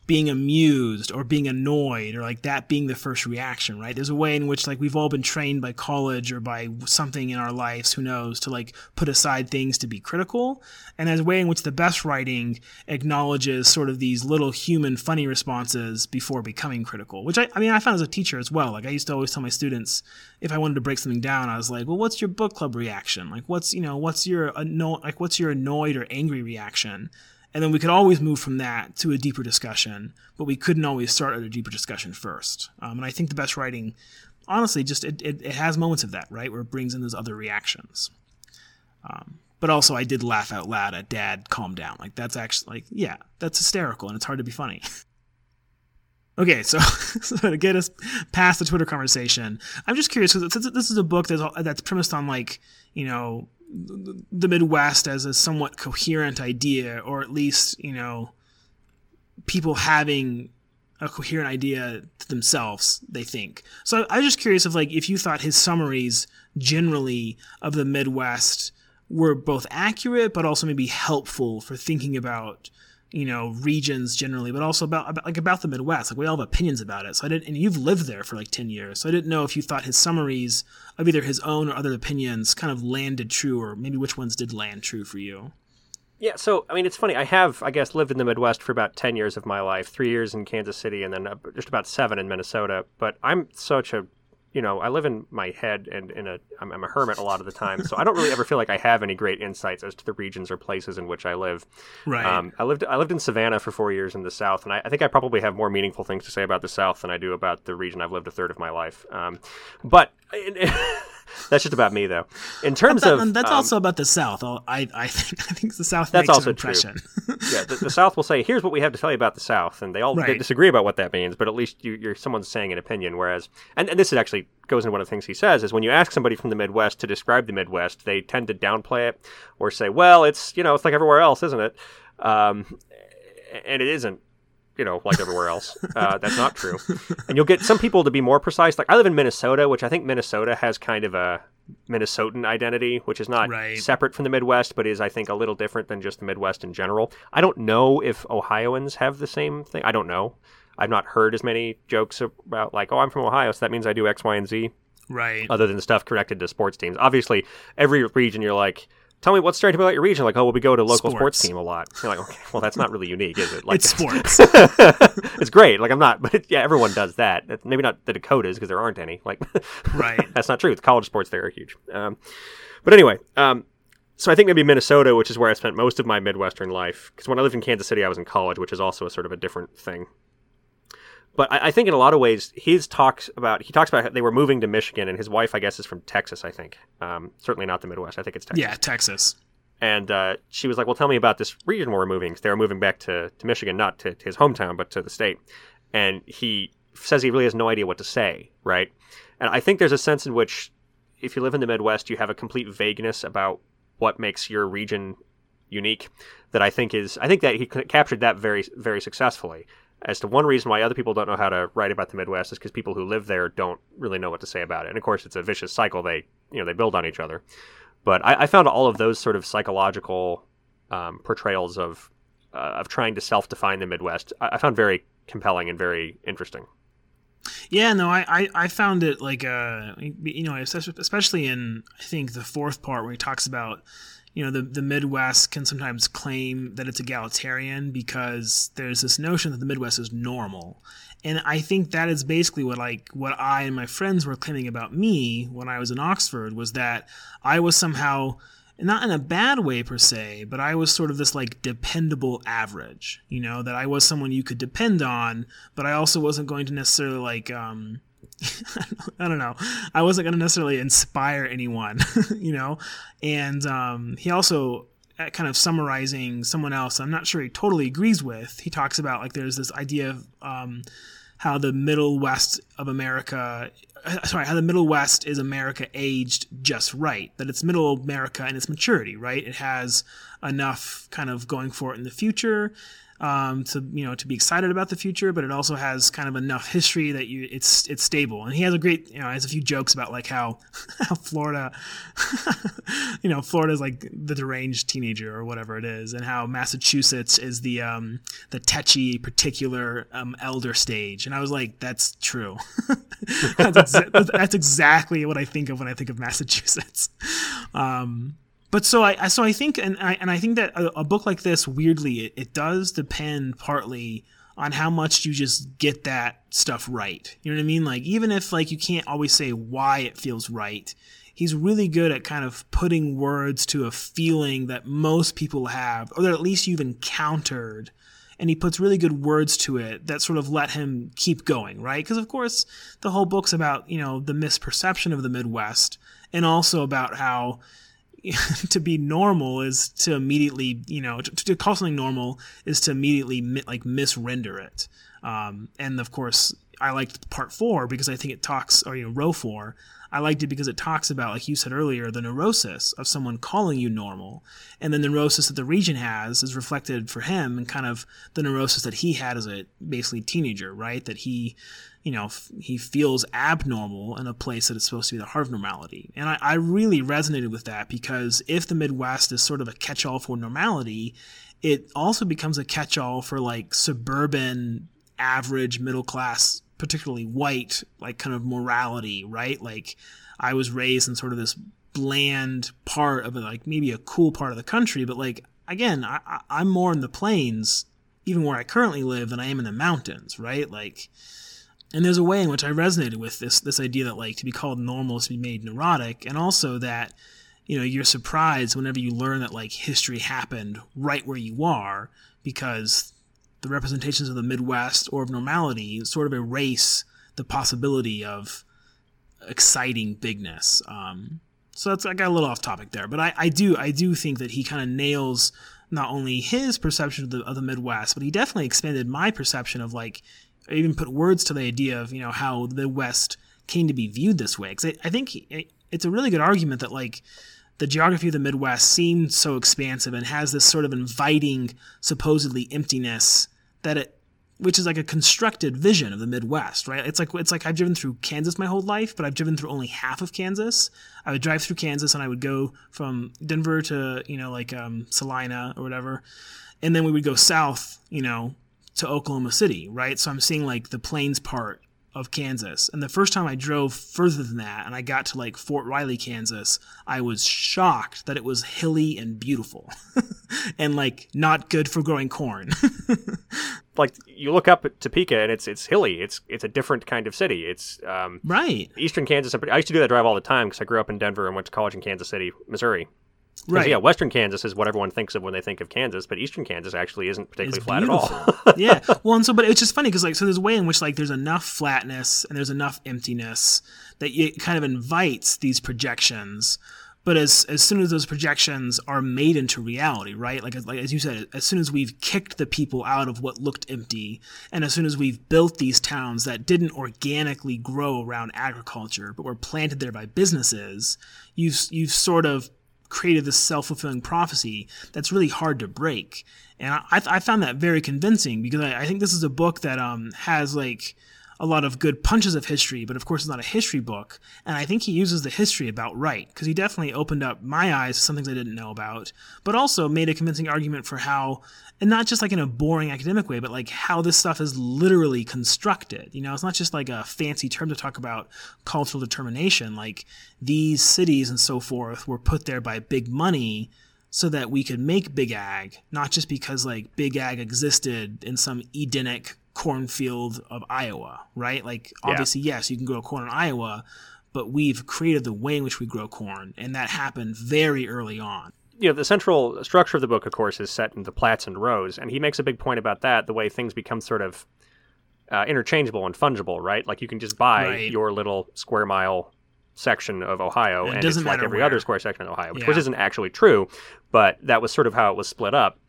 being amused or being annoyed or like that being the first reaction, right? There's a way in which like we've all been trained by college or by something in our lives, who knows, to like put aside things to be critical. And there's a way in which the best writing acknowledges sort of these little human funny responses before becoming critical, which I, I mean, I found as a teacher as well. Like I used to always tell my students if I wanted to break something down, I was like, well, what's your book club reaction? Like what's, you know, what's your, anno- like what's your annoyed or angry reaction? And then we could always move from that to a deeper discussion, but we couldn't always start at a deeper discussion first. Um, and I think the best writing, honestly, just it, it, it, has moments of that, right, where it brings in those other reactions. Um, but also, I did laugh out loud at Dad, calm down. Like, that's actually, like, yeah, that's hysterical and it's hard to be funny. Okay, so, so to get us past the Twitter conversation, I'm just curious because this is a book that's that's premised on like you know the Midwest as a somewhat coherent idea, or at least you know people having a coherent idea to themselves. They think so. I was just curious if like if you thought his summaries generally of the Midwest were both accurate but also maybe helpful for thinking about you know regions generally but also about, about, like about the midwest. Like we all have opinions about it. So i didn't and you've lived there for like 10 years. So i didn't know if you thought his summaries of either his own or other opinions kind of landed true or maybe which ones did land true for you? Yeah so i mean it's funny. I have i guess lived in the midwest for about 10 years of my life three years in kansas city and then uh, just about seven in minnesota. But i'm such a you know, I live in my head and in a I'm, I'm a hermit a lot of the time, so I don't really ever feel like I have any great insights as to the regions or places in which I live. Right. Um, I lived I lived in Savannah for four years in the South, and I, I, think I probably have more meaningful things to say about the South than I do about the region I've lived a third of my life. Um, but. That's just about me, though. In terms that, of that's um, also about the South. I I think I think the South. That's also true. yeah, the, the, South will say, "Here's what we have to tell you about the South," and they all right. disagree about what that means. But at least you, are someone's saying an opinion. Whereas, and, and this is actually goes into one of the things he says is when you ask somebody from the Midwest to describe the Midwest, they tend to downplay it or say, "Well, it's you know it's like everywhere else, isn't it?" Um, and it isn't you know, like everywhere else. Uh, that's not true. And you'll get some people to be more precise. Like I live in Minnesota, which I think Minnesota has kind of a Minnesotan identity, which is not right. separate from the Midwest, but is I think a little different than just the Midwest in general. I don't know if Ohioans have the same thing. I don't know. I've not heard as many jokes about like, oh, I'm from Ohio, so that means I do X, Y, and Z. Right. Other than stuff connected to sports teams. Obviously, every region you're like, tell me what's strange about your region. Like, oh, well, we go to local sports, sports team a lot. You're like, okay, well, that's not really unique, is it? Like, it's sports. it's great. Like, I'm not, but it, yeah, everyone does that. Maybe not the Dakotas because there aren't any. Like, right. that's not true. The college sports there are huge. Um, but anyway, um, so I think maybe Minnesota, which is where I spent most of my Midwestern life, because when I lived in Kansas City, I was in college, which is also a sort of a different thing. But I, I, think in a lot of ways, his talks about he talks about they were moving to Michigan, and his wife, I guess, is from Texas. I think, um, certainly not the Midwest. I think it's Texas. Yeah, Texas. And uh, she was like, "Well, tell me about this region where we're moving." They were moving back to, to Michigan, not to, to his hometown, but to the state. And he says he really has no idea what to say, right? And I think there's a sense in which, if you live in the Midwest, you have a complete vagueness about what makes your region unique. That I think is, I think that he captured that very, very successfully as to one reason why other people don't know how to write about the Midwest is because people who live there don't really know what to say about it. And of course, it's a vicious cycle. They you know they build on each other. But I, I found all of those sort of psychological um, portrayals of uh, of trying to self define the Midwest. I, I, found very compelling and very interesting. Yeah, no, I, I, I found it like uh you know especially in I think the fourth part where he talks about you know the the Midwest can sometimes claim that it's egalitarian because there's this notion that the Midwest is normal. And I think that is basically what like what I and my friends were claiming about me when I was in Oxford was that I was somehow not in a bad way per se, but I was sort of this like dependable average, you know, that I was someone you could depend on, but I also wasn't going to necessarily like um I don't know. I wasn't going to necessarily inspire anyone, you know? And um, he also, uh, kind of summarizing someone else, I'm not sure he totally agrees with, he talks about like there's this idea of um, how the middle west of America, uh, sorry, how the middle west is America aged just right, that it's middle America in its maturity, right? It has enough kind of going for it in the future um, to you know to be excited about the future, but it also has kind of enough history that you it's it's stable. And he has a great you know has a few jokes about like how how Florida, you know Florida is like the deranged teenager or whatever it is, and how Massachusetts is the um, the tetchy particular um, elder stage. And I was like, that's true. that's, exa- that's exactly what I think of when I think of Massachusetts. Um, but so I so I think and I and I think that a, a book like this weirdly it, it, does depend partly on how much you just get that stuff right. You know what I mean? Like even if like you can't always say why it feels right, he's really good at kind of putting words to a feeling that most people have or that at least you've encountered and he puts really good words to it that sort of let him keep going, right? Because of course, the whole book's about, you know, the misperception of the Midwest and also about how to be normal is to immediately, you know, to, to call something normal is to immediately mi- like misrender it. Um, and of course, I liked part four because I think it talks, or you know, row four. I liked it because it talks about, like you said earlier, the neurosis of someone calling you normal, and then the neurosis that the region has is reflected for him and kind of the neurosis that he had as a basically teenager, right? That he you know, f- he feels abnormal in a place that is supposed to be the heart of normality. And I, I really resonated with that because if the Midwest is sort of a catch all for normality, it also becomes a catch all for like suburban, average, middle class, particularly white, like kind of morality, right? Like I was raised in sort of this bland part of it, like maybe a cool part of the country, but like again, I, I'm more in the plains, even where I currently live, than I am in the mountains, right? Like, and there's a way in which I resonated with this this idea that like to be called normal is to be made neurotic, and also that you know you're surprised whenever you learn that like history happened right where you are because the representations of the Midwest or of normality sort of erase the possibility of exciting bigness. Um, so that's I got a little off topic there, but I, I do I do think that he kind of nails not only his perception of the, of the Midwest, but he definitely expanded my perception of like I even put words to the idea of you know how the West came to be viewed this way. Because I, I think it's a really good argument that like the geography of the Midwest seems so expansive and has this sort of inviting, supposedly emptiness that it, which is like a constructed vision of the Midwest, right? It's like it's like I've driven through Kansas my whole life, but I've driven through only half of Kansas. I would drive through Kansas and I would go from Denver to you know like um, Salina or whatever, and then we would go south, you know, to Oklahoma City, right? So I'm seeing like the plains part of Kansas. And the first time I drove further than that and I got to like Fort Riley, Kansas, I was shocked that it was hilly and beautiful and like not good for growing corn. like you look up at Topeka and it's it's hilly. It's it's a different kind of city. It's um, right. Eastern Kansas. I used to do that drive all the time because I grew up in Denver and went to college in Kansas City, Missouri. Right. Yeah, Western Kansas is what everyone thinks of when they think of Kansas, but Eastern Kansas actually isn't particularly flat at all. yeah. Well, and so, but it's just funny because like, so there's a way in which like there's enough flatness and there's enough emptiness that it kind of invites these projections. But as as soon as those projections are made into reality, right? Like like as you said, as soon as we've kicked the people out of what looked empty, and as soon as we've built these towns that didn't organically grow around agriculture, but were planted there by businesses, you've you've sort of created this self-fulfilling prophecy that's really hard to break. And i, I found that very convincing because I, I, think this is a book that um, has like a lot of good punches of history but of course it's not a history book and i think he uses the history about right because he definitely opened up my eyes to some things i didn't know about but also made a convincing argument for how and not just like in a boring academic way, but like how this stuff is literally constructed. You know, it's not just like a fancy term to talk about cultural determination. Like these cities and so forth were put there by big money so that we could make big ag, not just because like big ag existed in some Edenic cornfield of Iowa, right? Like obviously, yeah. yes, you can grow corn in Iowa, but we've created the way in which we grow corn, and that happened very early on you know, the central structure of the book, of course, is set in the plats and rows, and he makes a big point about that. The way things become sort of uh, interchangeable and fungible, right? Like you can just buy right. your little square mile section of Ohio, and, and it's like every where. other square section of Ohio, which, yeah. which isn't actually true, but that was sort of how it was split up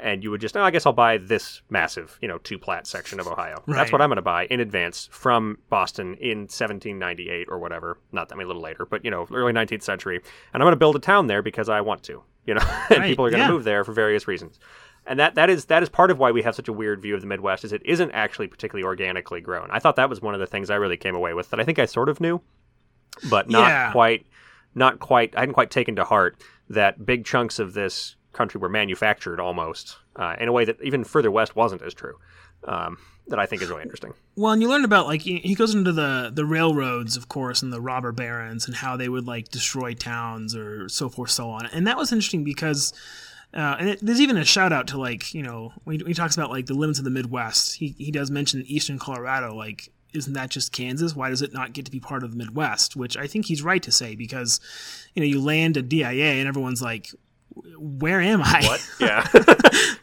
and you would just, oh, I guess I'll buy this massive, you know, two plat section of Ohio. Right. That's what I'm going to buy in advance from Boston in 1798 or whatever. Not that many, a little later, but you know, early 19th century. And I'm going to build a town there because I want to, you know, and right. people are going to yeah. move there for various reasons. And that, that is that is part of why we have such a weird view of the Midwest is it isn't actually particularly organically grown. I thought that was one of the things I really came away with that I think I sort of knew, but not yeah. quite, not quite. I hadn't quite taken to heart that big chunks of this country were manufactured almost uh, in a way that even further west wasn't as true. Um, that I think is really interesting. Well, and you learn about like he goes into the the railroads, of course, and the robber barons and how they would like destroy towns or so forth, so on. And that was interesting because. Uh, and it, there's even a shout out to like you know when he, when he talks about like the limits of the Midwest. He he does mention Eastern Colorado. Like, isn't that just Kansas? Why does it not get to be part of the Midwest? Which I think he's right to say because, you know, you land a DIA and everyone's like, where am I? What? Yeah.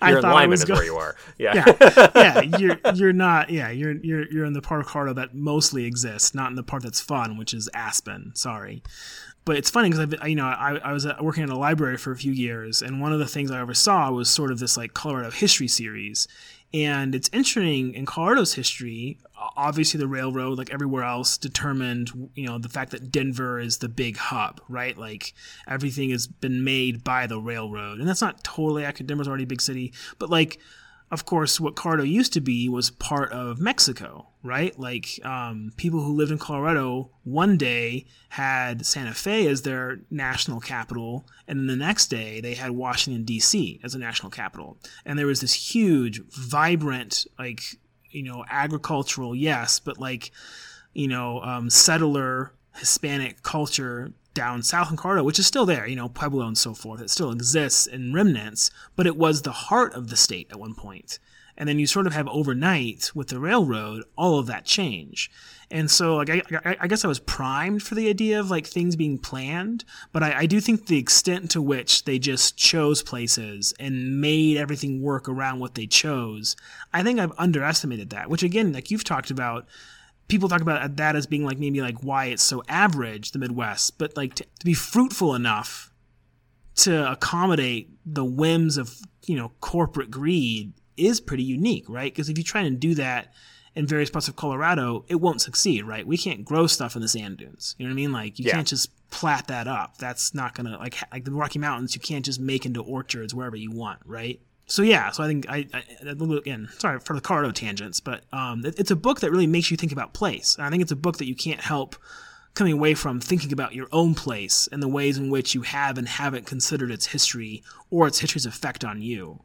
I thought I was go- where you are. Yeah. yeah, yeah, you're you're not. Yeah, you're you're you're in the part of Colorado that mostly exists, not in the part that's fun, which is Aspen. Sorry, but it's funny because I, you know, I, I was uh, working in a library for a few years, and one of the things I oversaw was sort of this like Colorado history series, and it's interesting in Colorado's history. Obviously, the railroad, like everywhere else, determined you know the fact that Denver is the big hub, right? Like everything has been made by the railroad, and that's not totally accurate. Denver's already a big city, but like of course, what Colorado used to be was part of Mexico, right? Like um, people who lived in Colorado one day had Santa Fe as their national capital, and then the next day they had Washington D.C. as a national capital, and there was this huge, vibrant, like you know, agricultural, yes, but like you know, um, settler Hispanic culture down south in Colorado, which is still there, you know, Pueblo and so forth. It still exists in remnants, but it was the heart of the state at one point. And then you sort of have overnight with the railroad, all of that change. And so, like, I, I, guess I was primed for the idea of like things being planned, but I, I do think the extent to which they just chose places and made everything work around what they chose, I think I've underestimated that. Which again, like you've talked about, people talk about that as being like maybe like why it's so average the midwest but like to, to, be fruitful enough to accommodate the whims of you know corporate greed is pretty unique right? Because if you try and do that in various parts of colorado it won't succeed right? We can't grow stuff in the sand dunes you know what i mean? Like you Yeah. can't just plat that up. That's not gonna like like the rocky mountains you can't just make into orchards wherever you want right so yeah, so I think I, I again sorry for the Colorado tangents, but um, it, it's a book that really makes you think about place. And I think it's a book that you can't help coming away from thinking about your own place and the ways in which you have and haven't considered its history or its history's effect on you.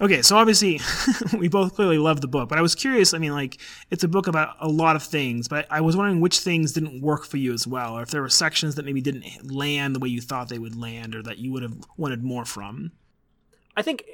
Okay, so obviously we both clearly love the book, but I was curious. I mean, like it's a book about a lot of things, but I was wondering which things didn't work for you as well, or if there were sections that maybe didn't land the way you thought they would land, or that you would have wanted more from. I think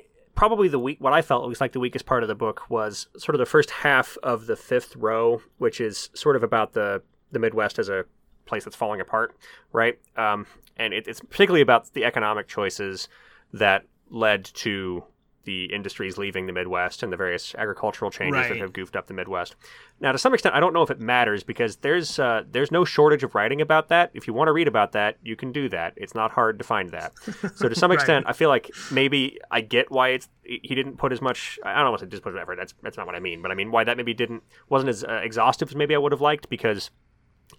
probably the weak what I felt was like the weakest part of the book was sort of the first half of the fifth row, which is sort of about the the Midwest as a place that's falling apart, right? Um, and it, it's particularly about the economic choices that led to the industries leaving the Midwest and the various agricultural changes that have goofed up the Midwest. Now, to some extent, I don't know if it matters because there's uh, there's no shortage of writing about that. If you want to read about that, you can do that. It's not hard to find that. So to some Right. extent, I feel like maybe I get why it's he didn't put as much. I don't want to say just put effort. That's that's not what I mean. But I mean why that maybe didn't wasn't as uh, exhaustive as maybe I would have liked because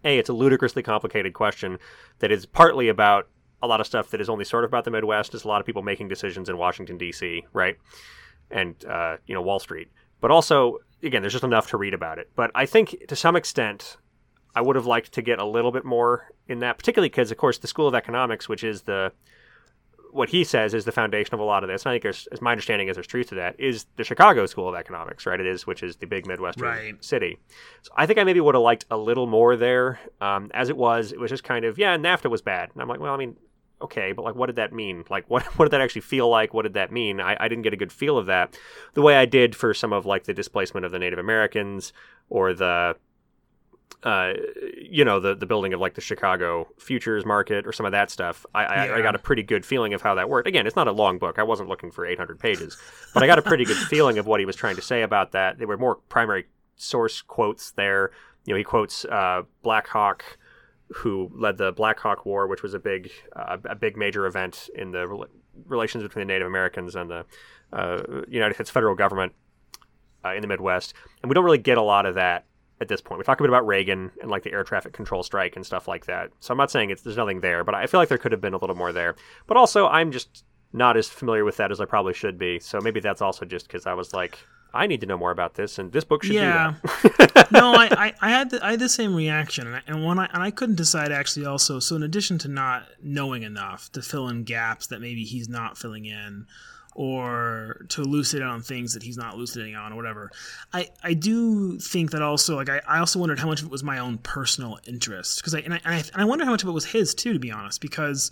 a it's a ludicrously complicated question that is partly about a lot of stuff that is only sort of about the Midwest. There's a lot of people making decisions in Washington D.C. right, and uh, you know Wall Street. But also, again, there's just enough to read about it. But I think to some extent, I would have liked to get a little bit more in that, particularly because, of course, the School of Economics, which is the what he says is the foundation of a lot of this. And I think, there's, as my understanding is, there's truth to that. Is the Chicago School of Economics, right? It is, which is the big Midwestern Right. city. So I think I maybe would have liked a little more there. Um, as it was, it was just kind of yeah, NAFTA was bad, and I'm like, well, I mean, okay, but like, what did that mean? Like, what what did that actually feel like? What did that mean? I, I didn't get a good feel of that, the way I did for some of like the displacement of the Native Americans or the uh, you know, the the building of like the Chicago futures market or some of that stuff. I, I, I got a pretty good feeling of how that worked. Again, it's not a long book. I wasn't looking for 800 pages, but I got a pretty good feeling of what he was trying to say about that. There were more primary source quotes there. You know, he quotes uh, Black Hawk, who led the Black Hawk War, which was a big uh, a big major event in the rela- relations between the Native Americans and the uh, United States federal government uh, in the Midwest. And we don't really get a lot of that at this point. We talk a bit about Reagan and like the air traffic control strike and stuff like that. So I'm not saying it's there's nothing there, but I feel like there could have been a little more there. But also, I'm just not as familiar with that as I probably should be. So maybe that's also just because I was like, I need to know more about this, and this book should Yeah. do that. no, I, I, I had the, I had the same reaction, and, I, and when I and I couldn't decide actually also. So in addition to not knowing enough to fill in gaps that maybe he's not filling in, or to elucidate on things that he's not elucidating on, or whatever, I, I do think that also like I, I also wondered how much of it was my own personal interest because I and I and I, and I wonder how much of it was his too, to be honest, because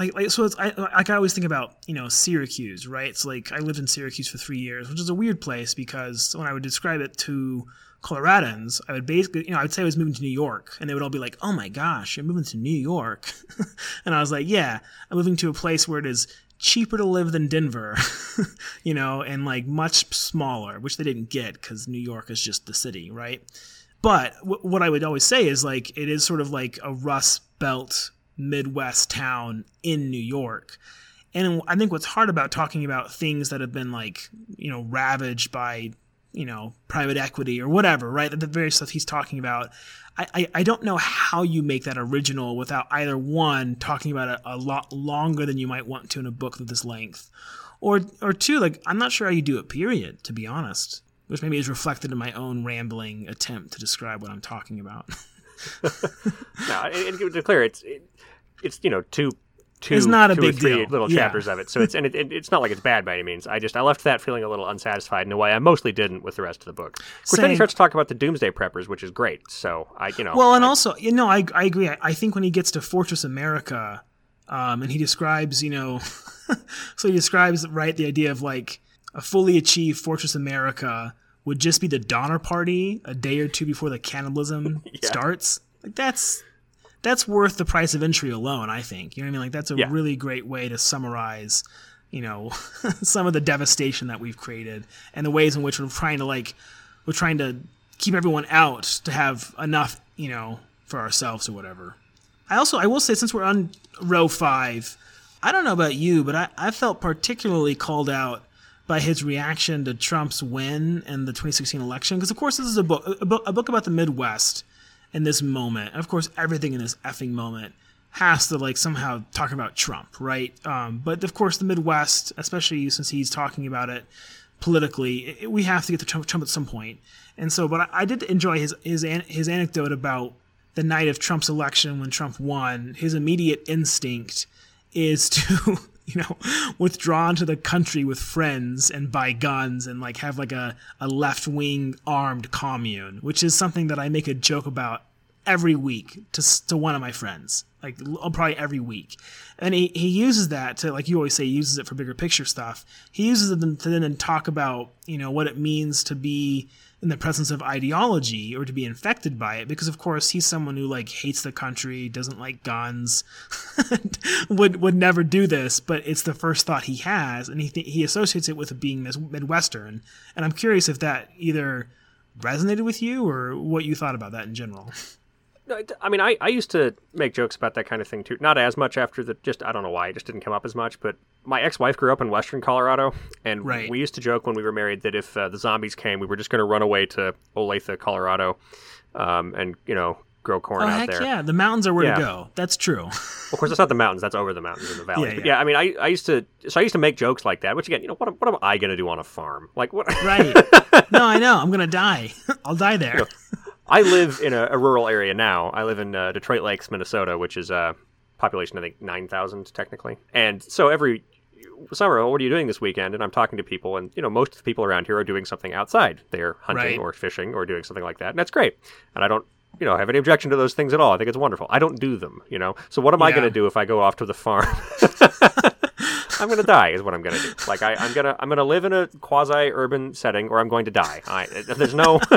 like, like so it's I like I always think about you know Syracuse right it's like I lived in Syracuse for three years which is a weird place because when I would describe it to Coloradans, I would basically, you know, I would say I was moving to New York, and they would all be like, "Oh my gosh, you're moving to New York," and I was like, "Yeah, I'm moving to a place where it is cheaper to live than Denver, you know, and like much smaller, which they didn't get because New York is just the city, right?" But w- what I would always say is like it is sort of like a Rust Belt Midwest town in New York. And I think what's hard about talking about things that have been like, you know, ravaged by you know, private equity or whatever, right? The various stuff he's talking about. I, I, I, don't know how you make that original without either one talking about it a lot longer than you might want to in a book of this length, or or two, like I'm not sure how you do it. Period, to be honest, which maybe is reflected in my own rambling attempt to describe what I'm talking about. no, and, and to clear, it's it, it's you know two two, it's not a big deal. little Yeah. chapters of it. So it's and it, it, it's not like it's bad by any means. I just I left that feeling a little unsatisfied in a way I mostly didn't with the rest of the book. Which then he starts to talk about the Doomsday Preppers, which is great. So I you know Well, and I- also, you know, I, I agree. I, I think when he gets to Fortress America, um, and he describes, you know, so he describes, right, the idea of like a fully achieved Fortress America would just be the Donner Party a day or two before the cannibalism starts. Like that's that's worth the price of entry alone. I think you know what I mean. Like that's a Yeah. really great way to summarize, you know, some of the devastation that we've created and the ways in which we're trying to like we're trying to keep everyone out to have enough, you know, for ourselves or whatever. I also I will say since we're on row five, I don't know about you, but I, I felt particularly called out by his reaction to Trump's win in the 2016 election because of course this is a book a book, a book about the Midwest in this moment. And of course everything in this effing moment has to like somehow talk about Trump, right? Um, but of course the Midwest, especially since he's talking about it politically, it, we have to get to Trump, Trump at some point. And so, but I, I did enjoy his his his anecdote about the night of Trump's election when Trump won. His immediate instinct is to you know withdraw into the country with friends and buy guns and like have like a, a left wing armed commune, which is something that I make a joke about every week to to one of my friends, like oh, probably every week. And he, he uses that to like you always say, he uses it for bigger picture stuff. He uses it to then talk about you know what it means to be in the presence of ideology or to be infected by it because of course he's someone who like hates the country doesn't like guns would would never do this but it's the first thought he has and he th- he associates it with being this midwestern. And i'm curious if that either resonated with you or what you thought about that in general No, I mean, I, I used to make jokes about that kind of thing too. Not as much after the just I don't know why it just didn't come up as much. But my ex-wife grew up in Western Colorado, and Right. we used to joke when we were married that if uh, the zombies came, we were just going to run away to Olathe, Colorado, um, and you know grow corn oh out heck there. yeah the mountains are where Yeah. to go that's true Of course, that's not the mountains. That's over the mountains in the valleys. Yeah, But yeah. yeah, I mean, I, I used to so I used to make jokes like that. Which again, you know, what am- what am I going to do on a farm? Like what? right no i know i'm gonna die i'll die there I live in a, a rural area now. I live in uh, Detroit Lakes, Minnesota, which is a uh, population I think nine thousand technically. And so every summer, "Oh, what are you doing this weekend? And I'm talking to people, and you know, most of the people around here are doing something outside. They're hunting Right. or fishing or doing something like that, and that's great. And I don't. You know, have any objection to those things at all? I think it's wonderful. I don't do them, you know. So what am I going to do if I go off to the farm? I'm to die, is what I'm to do. Like I, I'm gonna, I'm gonna live in a quasi-urban setting, or I'm going to die. I, there's no,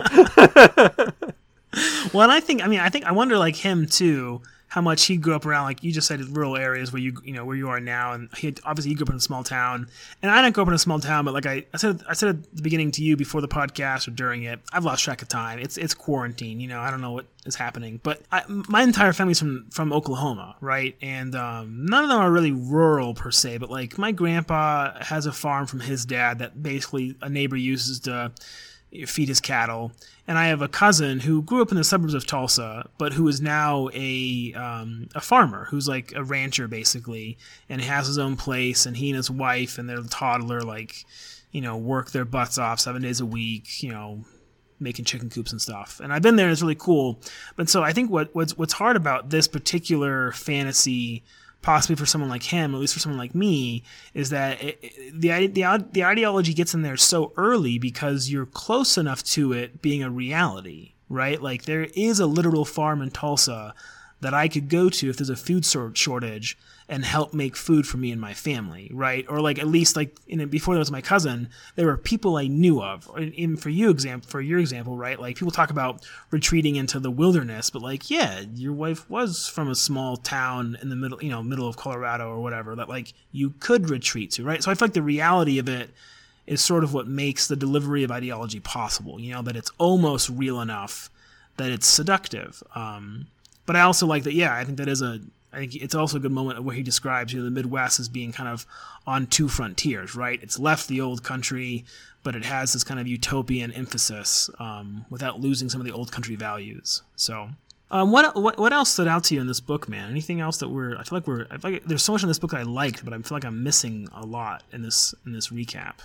Well, and I think I mean I think I wonder like him too how much he grew up around like you just said rural areas where you you know where you are now. And he had, obviously he grew up in a small town. And I didn't grow up in a small town but like I, I said I said at the beginning to you before the podcast or during it I've lost track of time. It's it's quarantine you know I don't know what is happening. But I, my entire family's from from Oklahoma right? And um, none of them are really rural per se but like my grandpa has a farm from his dad that basically a neighbor uses to feed his cattle. And I have a cousin who grew up in the suburbs of Tulsa, but who is now a um, a farmer who's like a rancher basically, and has his own place. And he and his wife and their toddler like, you know, work their butts off seven days a week. You know, making chicken coops and stuff. And I've been there; it's really cool. But so I think what what's what's hard about this particular fantasy possibly for someone like him, at least for someone like me, is that it, the, the the ideology gets in there so early because you're close enough to it being a reality, right? Like there is a literal farm in Tulsa that I could go to if there's a food shortage and help make food for me and my family, right? Or like at least like in, before there was my cousin, there were people I knew of. And for you example, for your example, right? Like people talk about retreating into the wilderness, but like yeah, your wife was from a small town in the middle, you know, middle of Colorado or whatever that like you could retreat to, right? So I feel like the reality of it is sort of what makes the delivery of ideology possible. You know that it's almost real enough that it's seductive. Um, but I also like that. Yeah, I think that is a. I think it's also a good moment of where he describes you know, the Midwest as being kind of on two frontiers, right? It's left the old country, but it has this kind of utopian emphasis um, without losing some of the old country values. So, um, what, what what else stood out to you in this book, man? Anything else that we're? I feel like we're. I feel like there's so much in this book that I liked, but I feel like I'm missing a lot in this in this recap.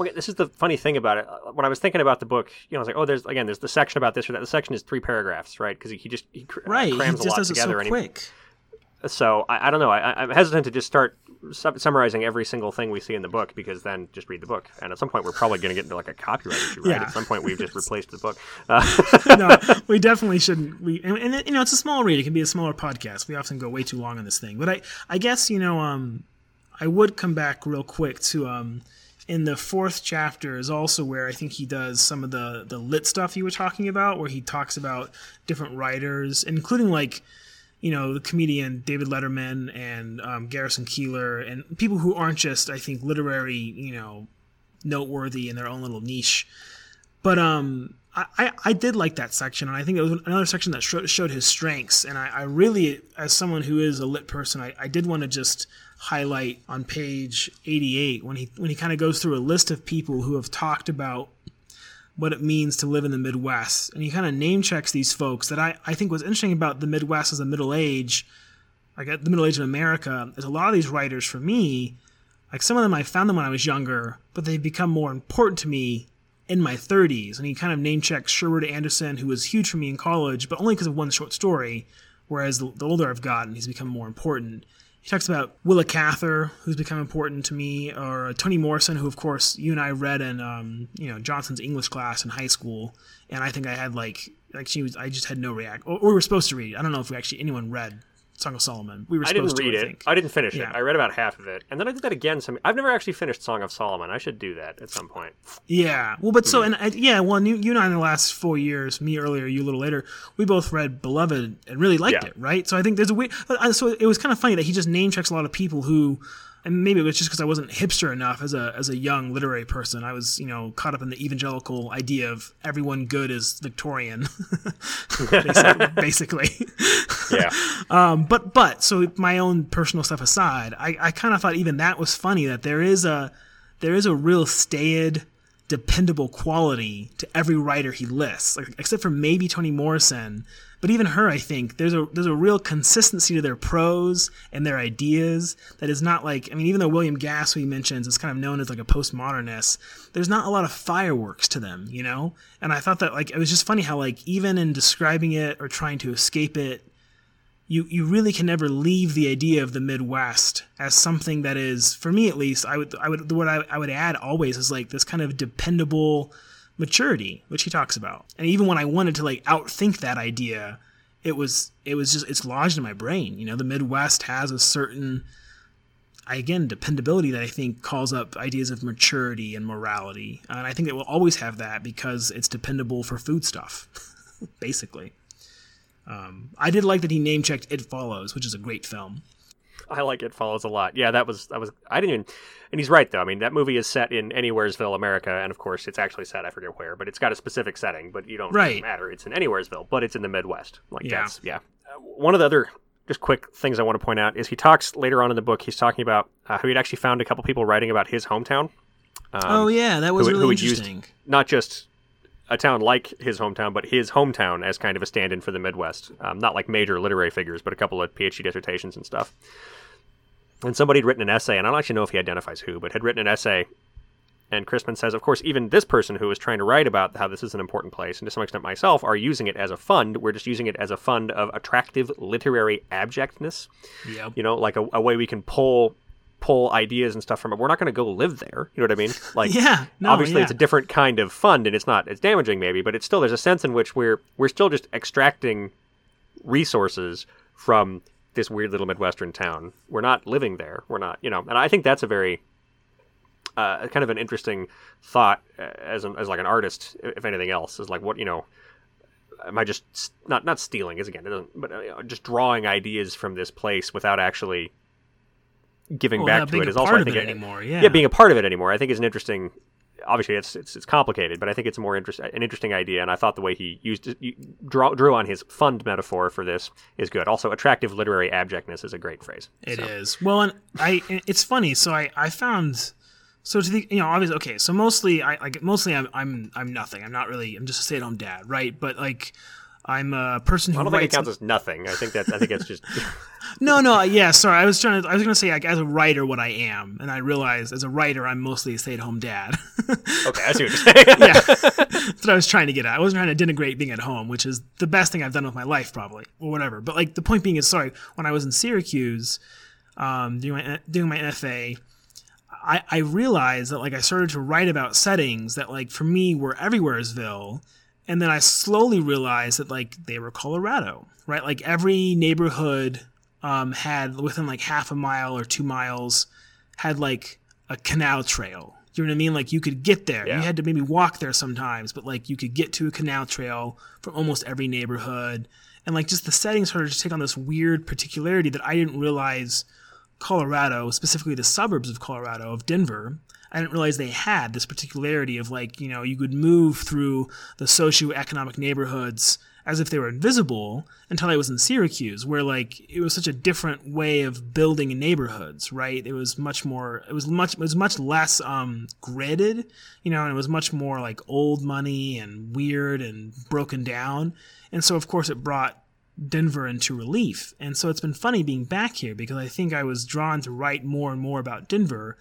Okay, this is the funny thing about it. Uh, when I was thinking about the book, you know, I was like, oh, there's again, there's the section about this or that. The section is three paragraphs, right? Because he just he cr- right, crams he just a lot together. so quick. He, so I, I, don't know. I, am hesitant to just start su- summarizing every single thing we see in the book because then just read the book. And at some point, we're probably going to get into like a copyright issue, right? Yeah. At some point, we've just replaced the book. Uh, no, we definitely shouldn't. We and, and, you know, it's a small read. It can be a smaller podcast. We often go way too long on this thing. But I, I guess you know, um, I would come back real quick to um in the fourth chapter is also where I think he does some of the the lit stuff you were talking about, where he talks about different writers, including like you know the comedian David Letterman and um, Garrison Keillor and people who aren't just I think literary you know noteworthy in their own little niche, but um. I, I did like that section, and I think it was another section that showed, showed his strengths. And I, I really, as someone who is a lit person, I, I did want to just highlight on page 88 when he when he kind of goes through a list of people who have talked about what it means to live in the Midwest. And he kind of name checks these folks that I, I think was interesting about the Midwest as a middle age, like uh, the middle age of America, is a lot of these writers for me, like some of them I found them when I was younger, but they've become more important to me in my 30s. And he kind of name checks Sherwood Anderson, who was huge for me in college, but only because of one short story. Whereas the, the older I've gotten, he's become more important. He talks about Willa Cather, who's become important to me, or Toni Morrison, who of course you and I read in um, you know Johnson's English class in high school, and I think I had like like she was I just had no react. Or, or we were supposed to read. I don't know if we actually anyone read Song of Solomon. We were I didn't supposed read to. I it. I didn't finish Yeah. it. I read about half of it, and then I did that again. Some I've never actually finished Song of Solomon. I should do that at some point. Yeah. Well, but so and I, yeah, well, you, you and I in the last four years, me earlier, you a little later, we both read Beloved and really liked Yeah. it, right? So I think there's a way. uh, So it was kind of funny that he just name checks a lot of people who. And maybe it was just because I wasn't hipster enough as a as a young literary person. I was, you know, caught up in the evangelical idea of everyone good is Victorian, basically. Yeah. Um, but but so my own personal stuff aside, I, I kind of thought even that was funny that there is a there is a real staid, dependable quality to every writer he lists, like, except for maybe Toni Morrison. But even her, I think there's a there's a real consistency to their prose and their ideas that is not like I mean even though William Gass, we mentions, is kind of known as like a postmodernist, there's not a lot of fireworks to them, you know. And I thought that like it was just funny how like even in describing it or trying to escape it, you you really can never leave the idea of the Midwest as something that is, for me at least, I would I would what I, I would add always is like this kind of dependable maturity, which he talks about. And even when I wanted to like outthink that idea, it was it was just it's lodged in my brain. You know, the Midwest has a certain again dependability that I think calls up ideas of maturity and morality, and I think it will always have that because it's dependable for food stuff, basically. Um, I did like that he name checked It Follows, which is a great film. I like it follows a lot. Yeah, that was that was I didn't even and he's right though. I mean that movie is set in Anywheresville, America, and of course it's actually set I forget where, but it's got a specific setting, but you don't Right. matter. It's in Anywheresville, but it's in the Midwest. Like Yeah. that's yeah. Uh, one of the other just quick things I want to point out is he talks later on in the book. He's talking about uh, how he'd actually found a couple people writing about his hometown. Um, oh yeah, that was who- really who had used- interesting. not just a town like his hometown, but his hometown as kind of a stand-in for the Midwest. Um, not like major literary figures, but a couple of PhD dissertations and stuff. And somebody had written an essay, and I don't actually know if he identifies who, but had written an essay. And Crispin says, of course, even this person who is trying to write about how this is an important place, and to some extent myself, are using it as a fund. We're just using it as a fund of attractive literary abjectness. Yep. You know, like a, a way we can pull pull ideas and stuff from it. We're not going to go live there. You know what I mean? Like, Yeah, no, obviously yeah. it's a different kind of fund and it's not it's damaging maybe but it's still there's a sense in which we're we're still just extracting resources from this weird little midwestern town. We're not living there. We're not, you know. And I think that's a very uh, kind of an interesting thought uh, as an, as like an artist, if anything else, is like what you know. Am I just not not stealing? Is again, it doesn't, but uh, just drawing ideas from this place without actually giving Well, back to it a also part I of think it anymore, yeah. yeah, being a part of it anymore. I think is an interesting. Obviously, it's it's, it's complicated, but I think it's a more interest, an interesting idea. And I thought the way he used it, draw, drew on his fund metaphor for this is good. Also, attractive literary abjectness is a great phrase. It So, is well, and I it's funny. So I I found so to the you know obviously okay. So mostly I like mostly I'm I'm I'm nothing. I'm not really I'm just a stay at home dad, right? But like I'm a person who I don't think it counts as nothing. I think that I think it's just no, no, yeah. Sorry, I was trying to. I was going to say like as a writer what I am, and I realized as a writer I'm mostly a stay at home dad. okay. I see what you're saying. yeah, that's what I was trying to get at. I wasn't trying to denigrate being at home, which is the best thing I've done with my life, probably, or whatever. But like the point being is, sorry, when I was in Syracuse, um, doing my doing my MFA, I I realized that like I started to write about settings that like for me were everywheresville, and then I slowly realized that like they were Colorado, right? Like every neighborhood um, had within like half a mile or two miles had like a canal trail. You know what I mean? Like you could get there. Yeah. You had to maybe walk there sometimes, but like you could get to a canal trail from almost every neighborhood. And like just the settings started to take on this weird particularity that I didn't realize Colorado, specifically the suburbs of Colorado, of Denver, I didn't realize they had this particularity of like, you know, you could move through the socioeconomic neighborhoods as if they were invisible until I was in Syracuse, where like it was such a different way of building neighborhoods, right? It was much more, it was much, it was much less um, gridded, you know, and it was much more like old money and weird and broken down. And so, of course, it brought Denver into relief. And so it's been funny being back here because I think I was drawn to write more and more about Denver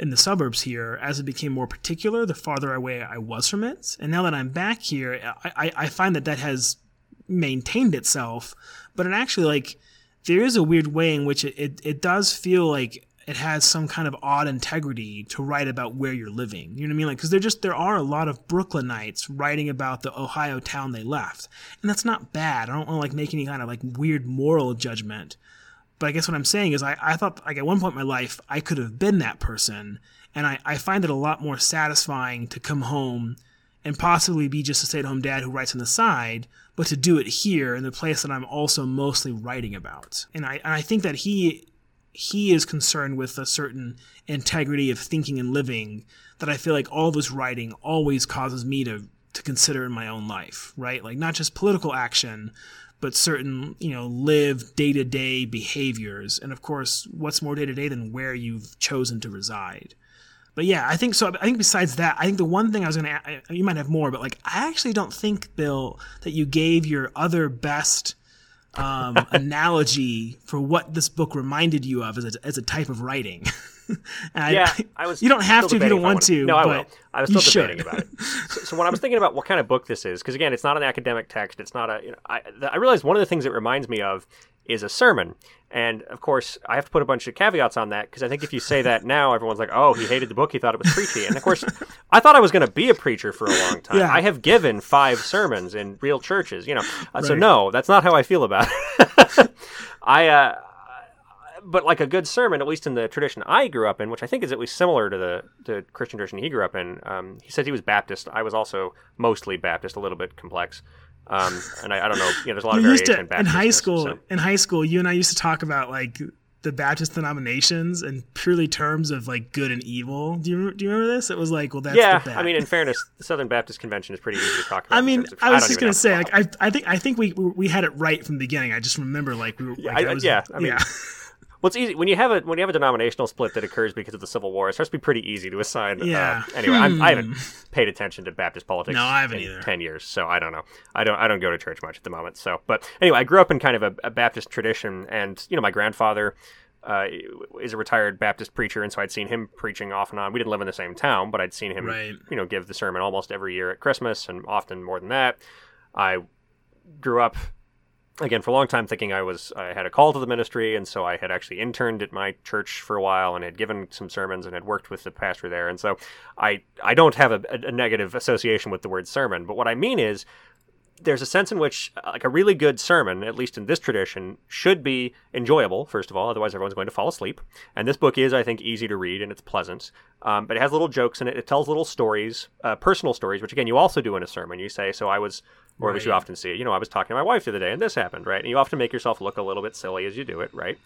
in the suburbs here as it became more particular the farther away I was from it. And now that I'm back here, I, I, I find that that has maintained itself, but it actually like there is a weird way in which it, it, it does feel like it has some kind of odd integrity to write about where you're living. You know what I mean? Like, because there just there are a lot of Brooklynites writing about the Ohio town they left, and that's not bad. I don't want to like make any kind of like weird moral judgment, but I guess what I'm saying is I, I thought like at one point in my life I could have been that person, and I, I find it a lot more satisfying to come home and possibly be just a stay-at-home dad who writes on the side, but to do it here in the place that I'm also mostly writing about. And I and I think that he he is concerned with a certain integrity of thinking and living that I feel like all of his writing always causes me to to consider in my own life, right? Like not just political action, but certain, you know, live day-to-day behaviors. And of course, what's more day-to-day than where you've chosen to reside? But yeah, I think so. I think besides that, I think the one thing I was to, you might have more, but like, I actually don't think, Bill, that you gave your other best um, analogy for what this book reminded you of as a, as a type of writing. I- Yeah, I was. You don't have to if you don't want to. No, I but will. I was still debating should. about it. So, so when I was thinking about what kind of book this is, because again, it's not an academic text. It's not a. You know, I, I realized one of the things it reminds me of is a sermon, and of course, I have to put a bunch of caveats on that because I think if you say that now, everyone's like, "Oh, he hated the book. He thought it was preachy." And of course, I thought I was going to be a preacher for a long time. Yeah. I have given five sermons in real churches, you know. Uh, So no, that's not how I feel about it. I. Uh, but like a good sermon, at least in the tradition I grew up in, which I think is at least similar to the, the Christian tradition he grew up in. Um, he said he was Baptist. I was also mostly Baptist, a little bit complex. Um, and I, I don't know. You know, there's a lot of variation to in Baptist. high school. So. In high school, you and I used to talk about like the Baptist denominations and purely terms of like good and evil. Do you do you remember this? It was like, well, that's Yeah, the bad. I mean, in fairness, the Southern Baptist Convention is pretty easy to talk about. I mean, of- I was don't just gonna say, like, I, I think, I think we we had it right from the beginning. I just remember, like, we were, Yeah, like, I- was, yeah, I mean, yeah, Well, easy when you have a when you have a denominational split that occurs because of the Civil War. It starts to be pretty easy to assign. uh, Yeah. anyway, I'm, I Hmm. haven't paid attention to Baptist politics. No, I haven't in either. Ten years, so I don't know. I don't. I don't go to church much at the moment. So, but anyway, I grew up in kind of a, a Baptist tradition, and you know, my grandfather. Uh, is a retired Baptist preacher, and so I'd seen him preaching off and on. We didn't live in the same town, but I'd seen him, Right. you know, give the sermon almost every year at Christmas, and often more than that. I grew up again for a long time thinking I was I had a call to the ministry, and so I had actually interned at my church for a while and had given some sermons and had worked with the pastor there, and so I I don't have a, a negative association with the word sermon, but what I mean is there's a sense in which uh, like a really good sermon at least in this tradition should be enjoyable first of all otherwise everyone's going to fall asleep. And this book is i think easy to read and it's pleasant um, but it has little jokes in it. It tells little stories uh, personal stories which again you also do in a sermon. You say so i was or at least you often see it you know i was talking to my wife the other day and this happened right and you often make yourself look a little bit silly as you do it right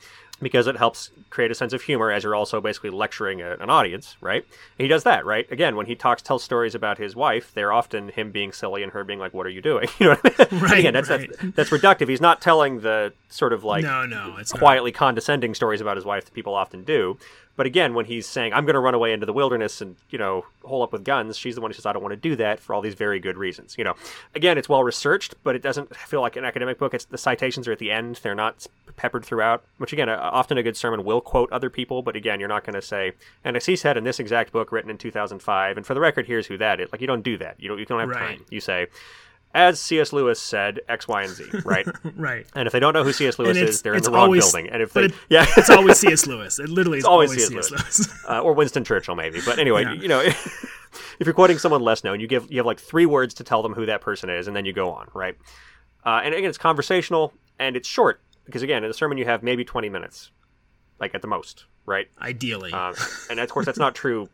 because it helps create a sense of humor as you're also basically lecturing a, an audience, right? And he does that, right? Again, when he talks, tells stories about his wife, they're often him being silly and her being like, "What are you doing?" You know, what I mean? Right, again, that's, right. that's that's reductive. He's not telling the sort of like no, no, it's not. quietly condescending stories about his wife that people often do. But again, when he's saying, "I'm going to run away into the wilderness and you know hole up with guns," she's the one who says, "I don't want to do that for all these very good reasons." You know, again, it's well researched, but it doesn't feel like an academic book. It's the citations are at the end; they're not peppered throughout. Which again, uh, often a good sermon will quote other people, but again, you're not going to say, "And as he said in this exact book written in 2005," and for the record, here's who that is. Like you don't do that. You don't. You don't have Right. time. You say. As C.S. Lewis said, X, Y, and Z, right? right. And if they don't know who C.S. Lewis is, they're in it's the wrong always- building. And if they, it- yeah, It's always C.S. Lewis. It literally is always always, C.S. C.S. Lewis. uh, or Winston Churchill maybe. But anyway, Yeah. you know, if you're quoting someone less known, you give you have like three words to tell them who that person is, and then you go on, right? Uh, and again, it's conversational and it's short because again, in a sermon you have maybe 20 minutes, like at the most, right? Ideally. Uh, and of course, that's not true.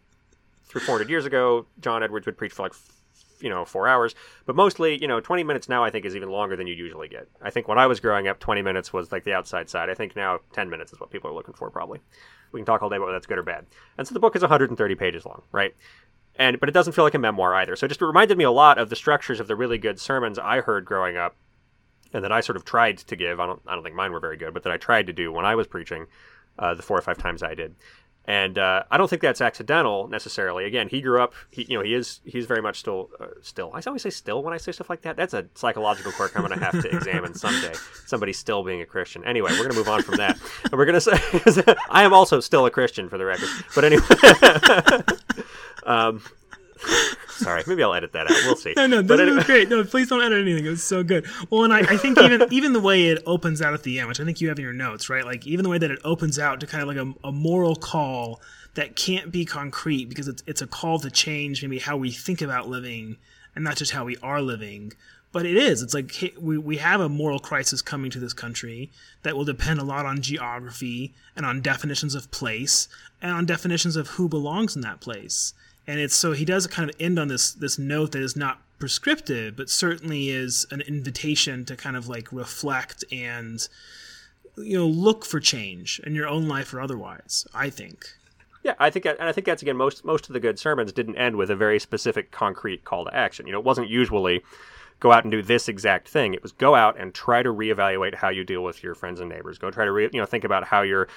Three, 400 years ago, John Edwards would preach for like, you know, four hours. But mostly, you know, 20 minutes now I think is even longer than you usually get. I think when I was growing up, 20 minutes was like the outside side. I think now 10 minutes is what people are looking for, probably. We can talk all day about whether that's good or bad. And so the book is 130 pages long, right? And but it doesn't feel like a memoir either. So it just reminded me a lot of the structures of the really good sermons I heard growing up, and that I sort of tried to give. I don't, I don't think mine were very good, but that I tried to do when I was preaching, uh, the four or five times I did. And uh, I don't think that's accidental necessarily. Again, he grew up. He, you know, he is. He's very much still. Uh, still, I always say still when I say stuff like that. That's a psychological quirk I'm going to have to examine someday. Somebody still being a Christian. Anyway, we're going to move on from that. And we're going to say, I am also still a Christian for the record. But anyway, um, sorry. Maybe I'll edit that out. We'll see. No, no, this anyway- is great. No, please don't edit anything. It was so good. Well, and I, I think even even the way it opens out at the end, which I think you have in your notes, right? Like even the way that it opens out to kind of like a, a moral call that can't be concrete because it's it's a call to change maybe how we think about living and not just how we are living. But it is. It's like hey, we, we have a moral crisis coming to this country that will depend a lot on geography and on definitions of place and on definitions of who belongs in that place and it's so he does kind of end on this this note that is not prescriptive but certainly is an invitation to kind of like reflect and you know look for change in your own life or otherwise i think Yeah, I think, and I think that's again most most of the good sermons didn't end with a very specific, concrete call to action. You know, it wasn't usually go out and do this exact thing. It was go out and try to reevaluate how you deal with your friends and neighbors. Go try to re, you know think about how you're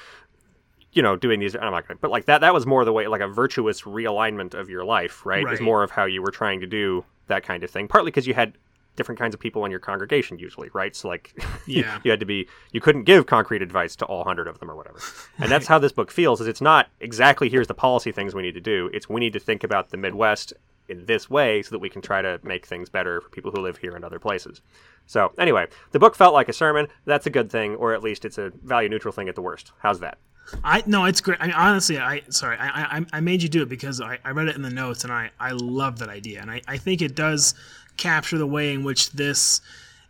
you know doing these. I'm not going, to but like that that was more the way like a virtuous realignment of your life, right? It was more of how you were trying to do that kind of thing. Partly because you had different kinds of people in your congregation usually, right? So like Yeah. you had to be you couldn't give concrete advice to all 100 of them or whatever. And that's how this book feels is it's not exactly here's the policy things we need to do. It's we need to think about the Midwest in this way so that we can try to make things better for people who live here and other places. So, anyway, the book felt like a sermon. That's a good thing or at least it's a value neutral thing at the worst. How's that? I no it's great i mean honestly i sorry i i, I made you do it because I, I read it in the notes and i i love that idea and I, I think it does capture the way in which this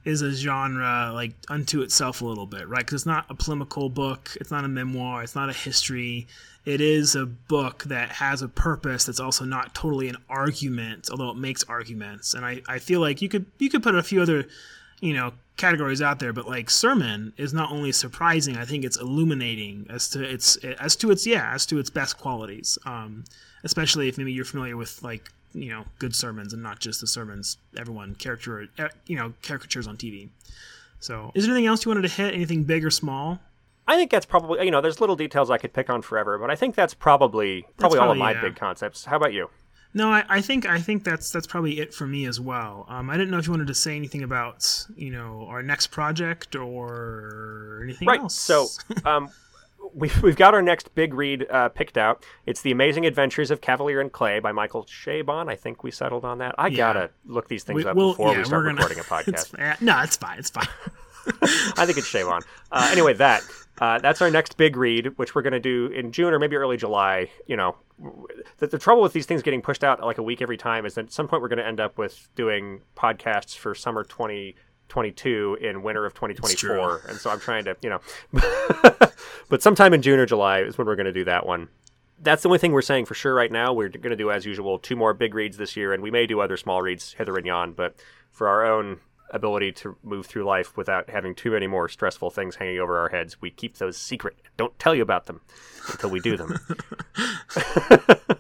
is a genre like unto itself a little bit, right? Because it's not a polemical book, it's not a memoir, it's not a history. It is a book that has a purpose that's also not totally an argument, although it makes arguments. And I, I feel like you could you could put a few other, you know, categories out there, but like sermon is not only surprising, I think it's illuminating as to its as to its yeah as to its best qualities. Um, especially if maybe you're familiar with like you know good sermons and not just the sermons everyone character eh, you know caricatures on TV. So, is there anything else you wanted to hit? Anything big or small? I think that's probably you know there's little details I could pick on forever, but I think that's probably probably all of my yeah. big concepts. How about you? No, I, I think I think that's that's probably it for me as well. Um, I didn't know if you wanted to say anything about you know our next project or anything Right. else. So, um, we've, we've got our next big read uh, picked out. It's The Amazing Adventures of Kavalier and Clay by Michael Chabon. I think we settled on that. I Yeah. gotta look these things We- up we'll- before yeah, we start gonna- recording a it's, podcast. eh, no, it's fine. It's fine. I think it's Chabon. Uh, anyway, that Uh, that's our next big read, which we're going to do in June or maybe early July. You know, the, the trouble with these things getting pushed out like a week every time is that at some point we're going to end up with doing podcasts for summer 2022 in winter of 2024. And so I'm trying to, you know, but sometime in June or July is when we're going to do that one. That's the only thing we're saying for sure right now. We're going to do, as usual, two more big reads this year, and we may do other small reads hither and yon. But for our own ability to move through life without having too many more stressful things hanging over our heads. We keep those secret. Don't tell you about them until we do them.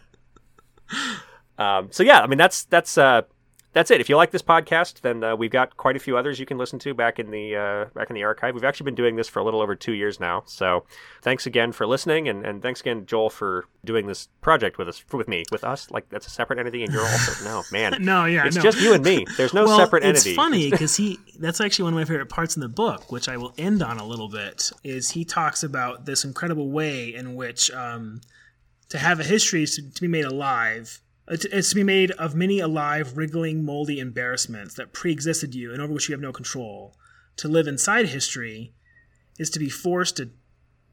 um, so yeah, I mean that's that's uh, that's it. If you like this podcast, then uh, we've got quite a few others you can listen to back in the uh, back in the archive. We've actually been doing this for a little over two years now. So thanks again for listening, and, and thanks again, Joel, for doing this project with us, for, with me, with us. Like that's a separate entity, and you're also no man. no, yeah, it's no. just you and me. There's no well, separate entity. it's funny because he that's actually one of my favorite parts in the book, which I will end on a little bit. Is he talks about this incredible way in which um, to have a history is to, to be made alive it's to be made of many alive, wriggling, moldy embarrassments that pre-existed you and over which you have no control. To live inside history is to be forced to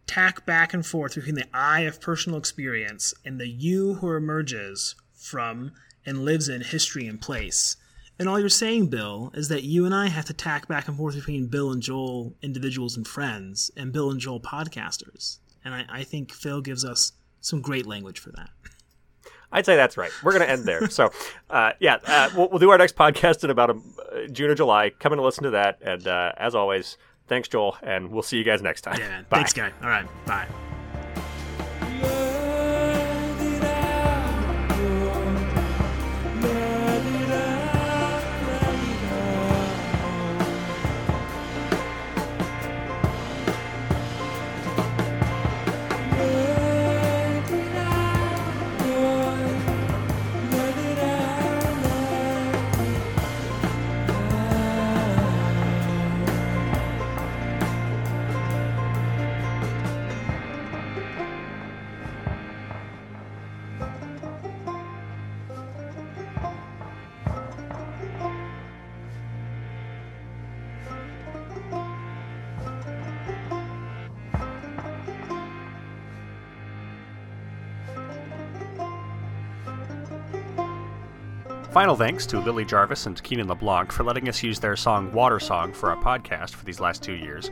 tack back and forth between the eye of personal experience and the you who emerges from and lives in history and place. And all you're saying, Bill, is that you and I have to tack back and forth between Bill and Joel individuals and friends and Bill and Joel podcasters. And I, I think Phil gives us some great language for that. I'd say that's right. We're going to end there. So, uh, yeah, uh, we'll, we'll, do our next podcast in about a, uh, June or July. Come and listen to that. And uh, as always, thanks, Joel, and we'll see you guys next time. Yeah, Bye. thanks, guy. All right, bye. Final thanks to Lily Jarvis and Keenan LeBlanc for letting us use their song Water Song for our podcast for these last two years.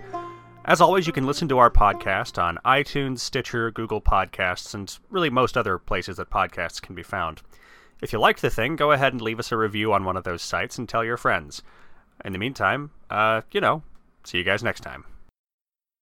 As always, you can listen to our podcast on iTunes, Stitcher, Google Podcasts, and really most other places that podcasts can be found. If you liked the thing, go ahead and leave us a review on one of those sites and tell your friends. In the meantime, uh, you know, see you guys next time.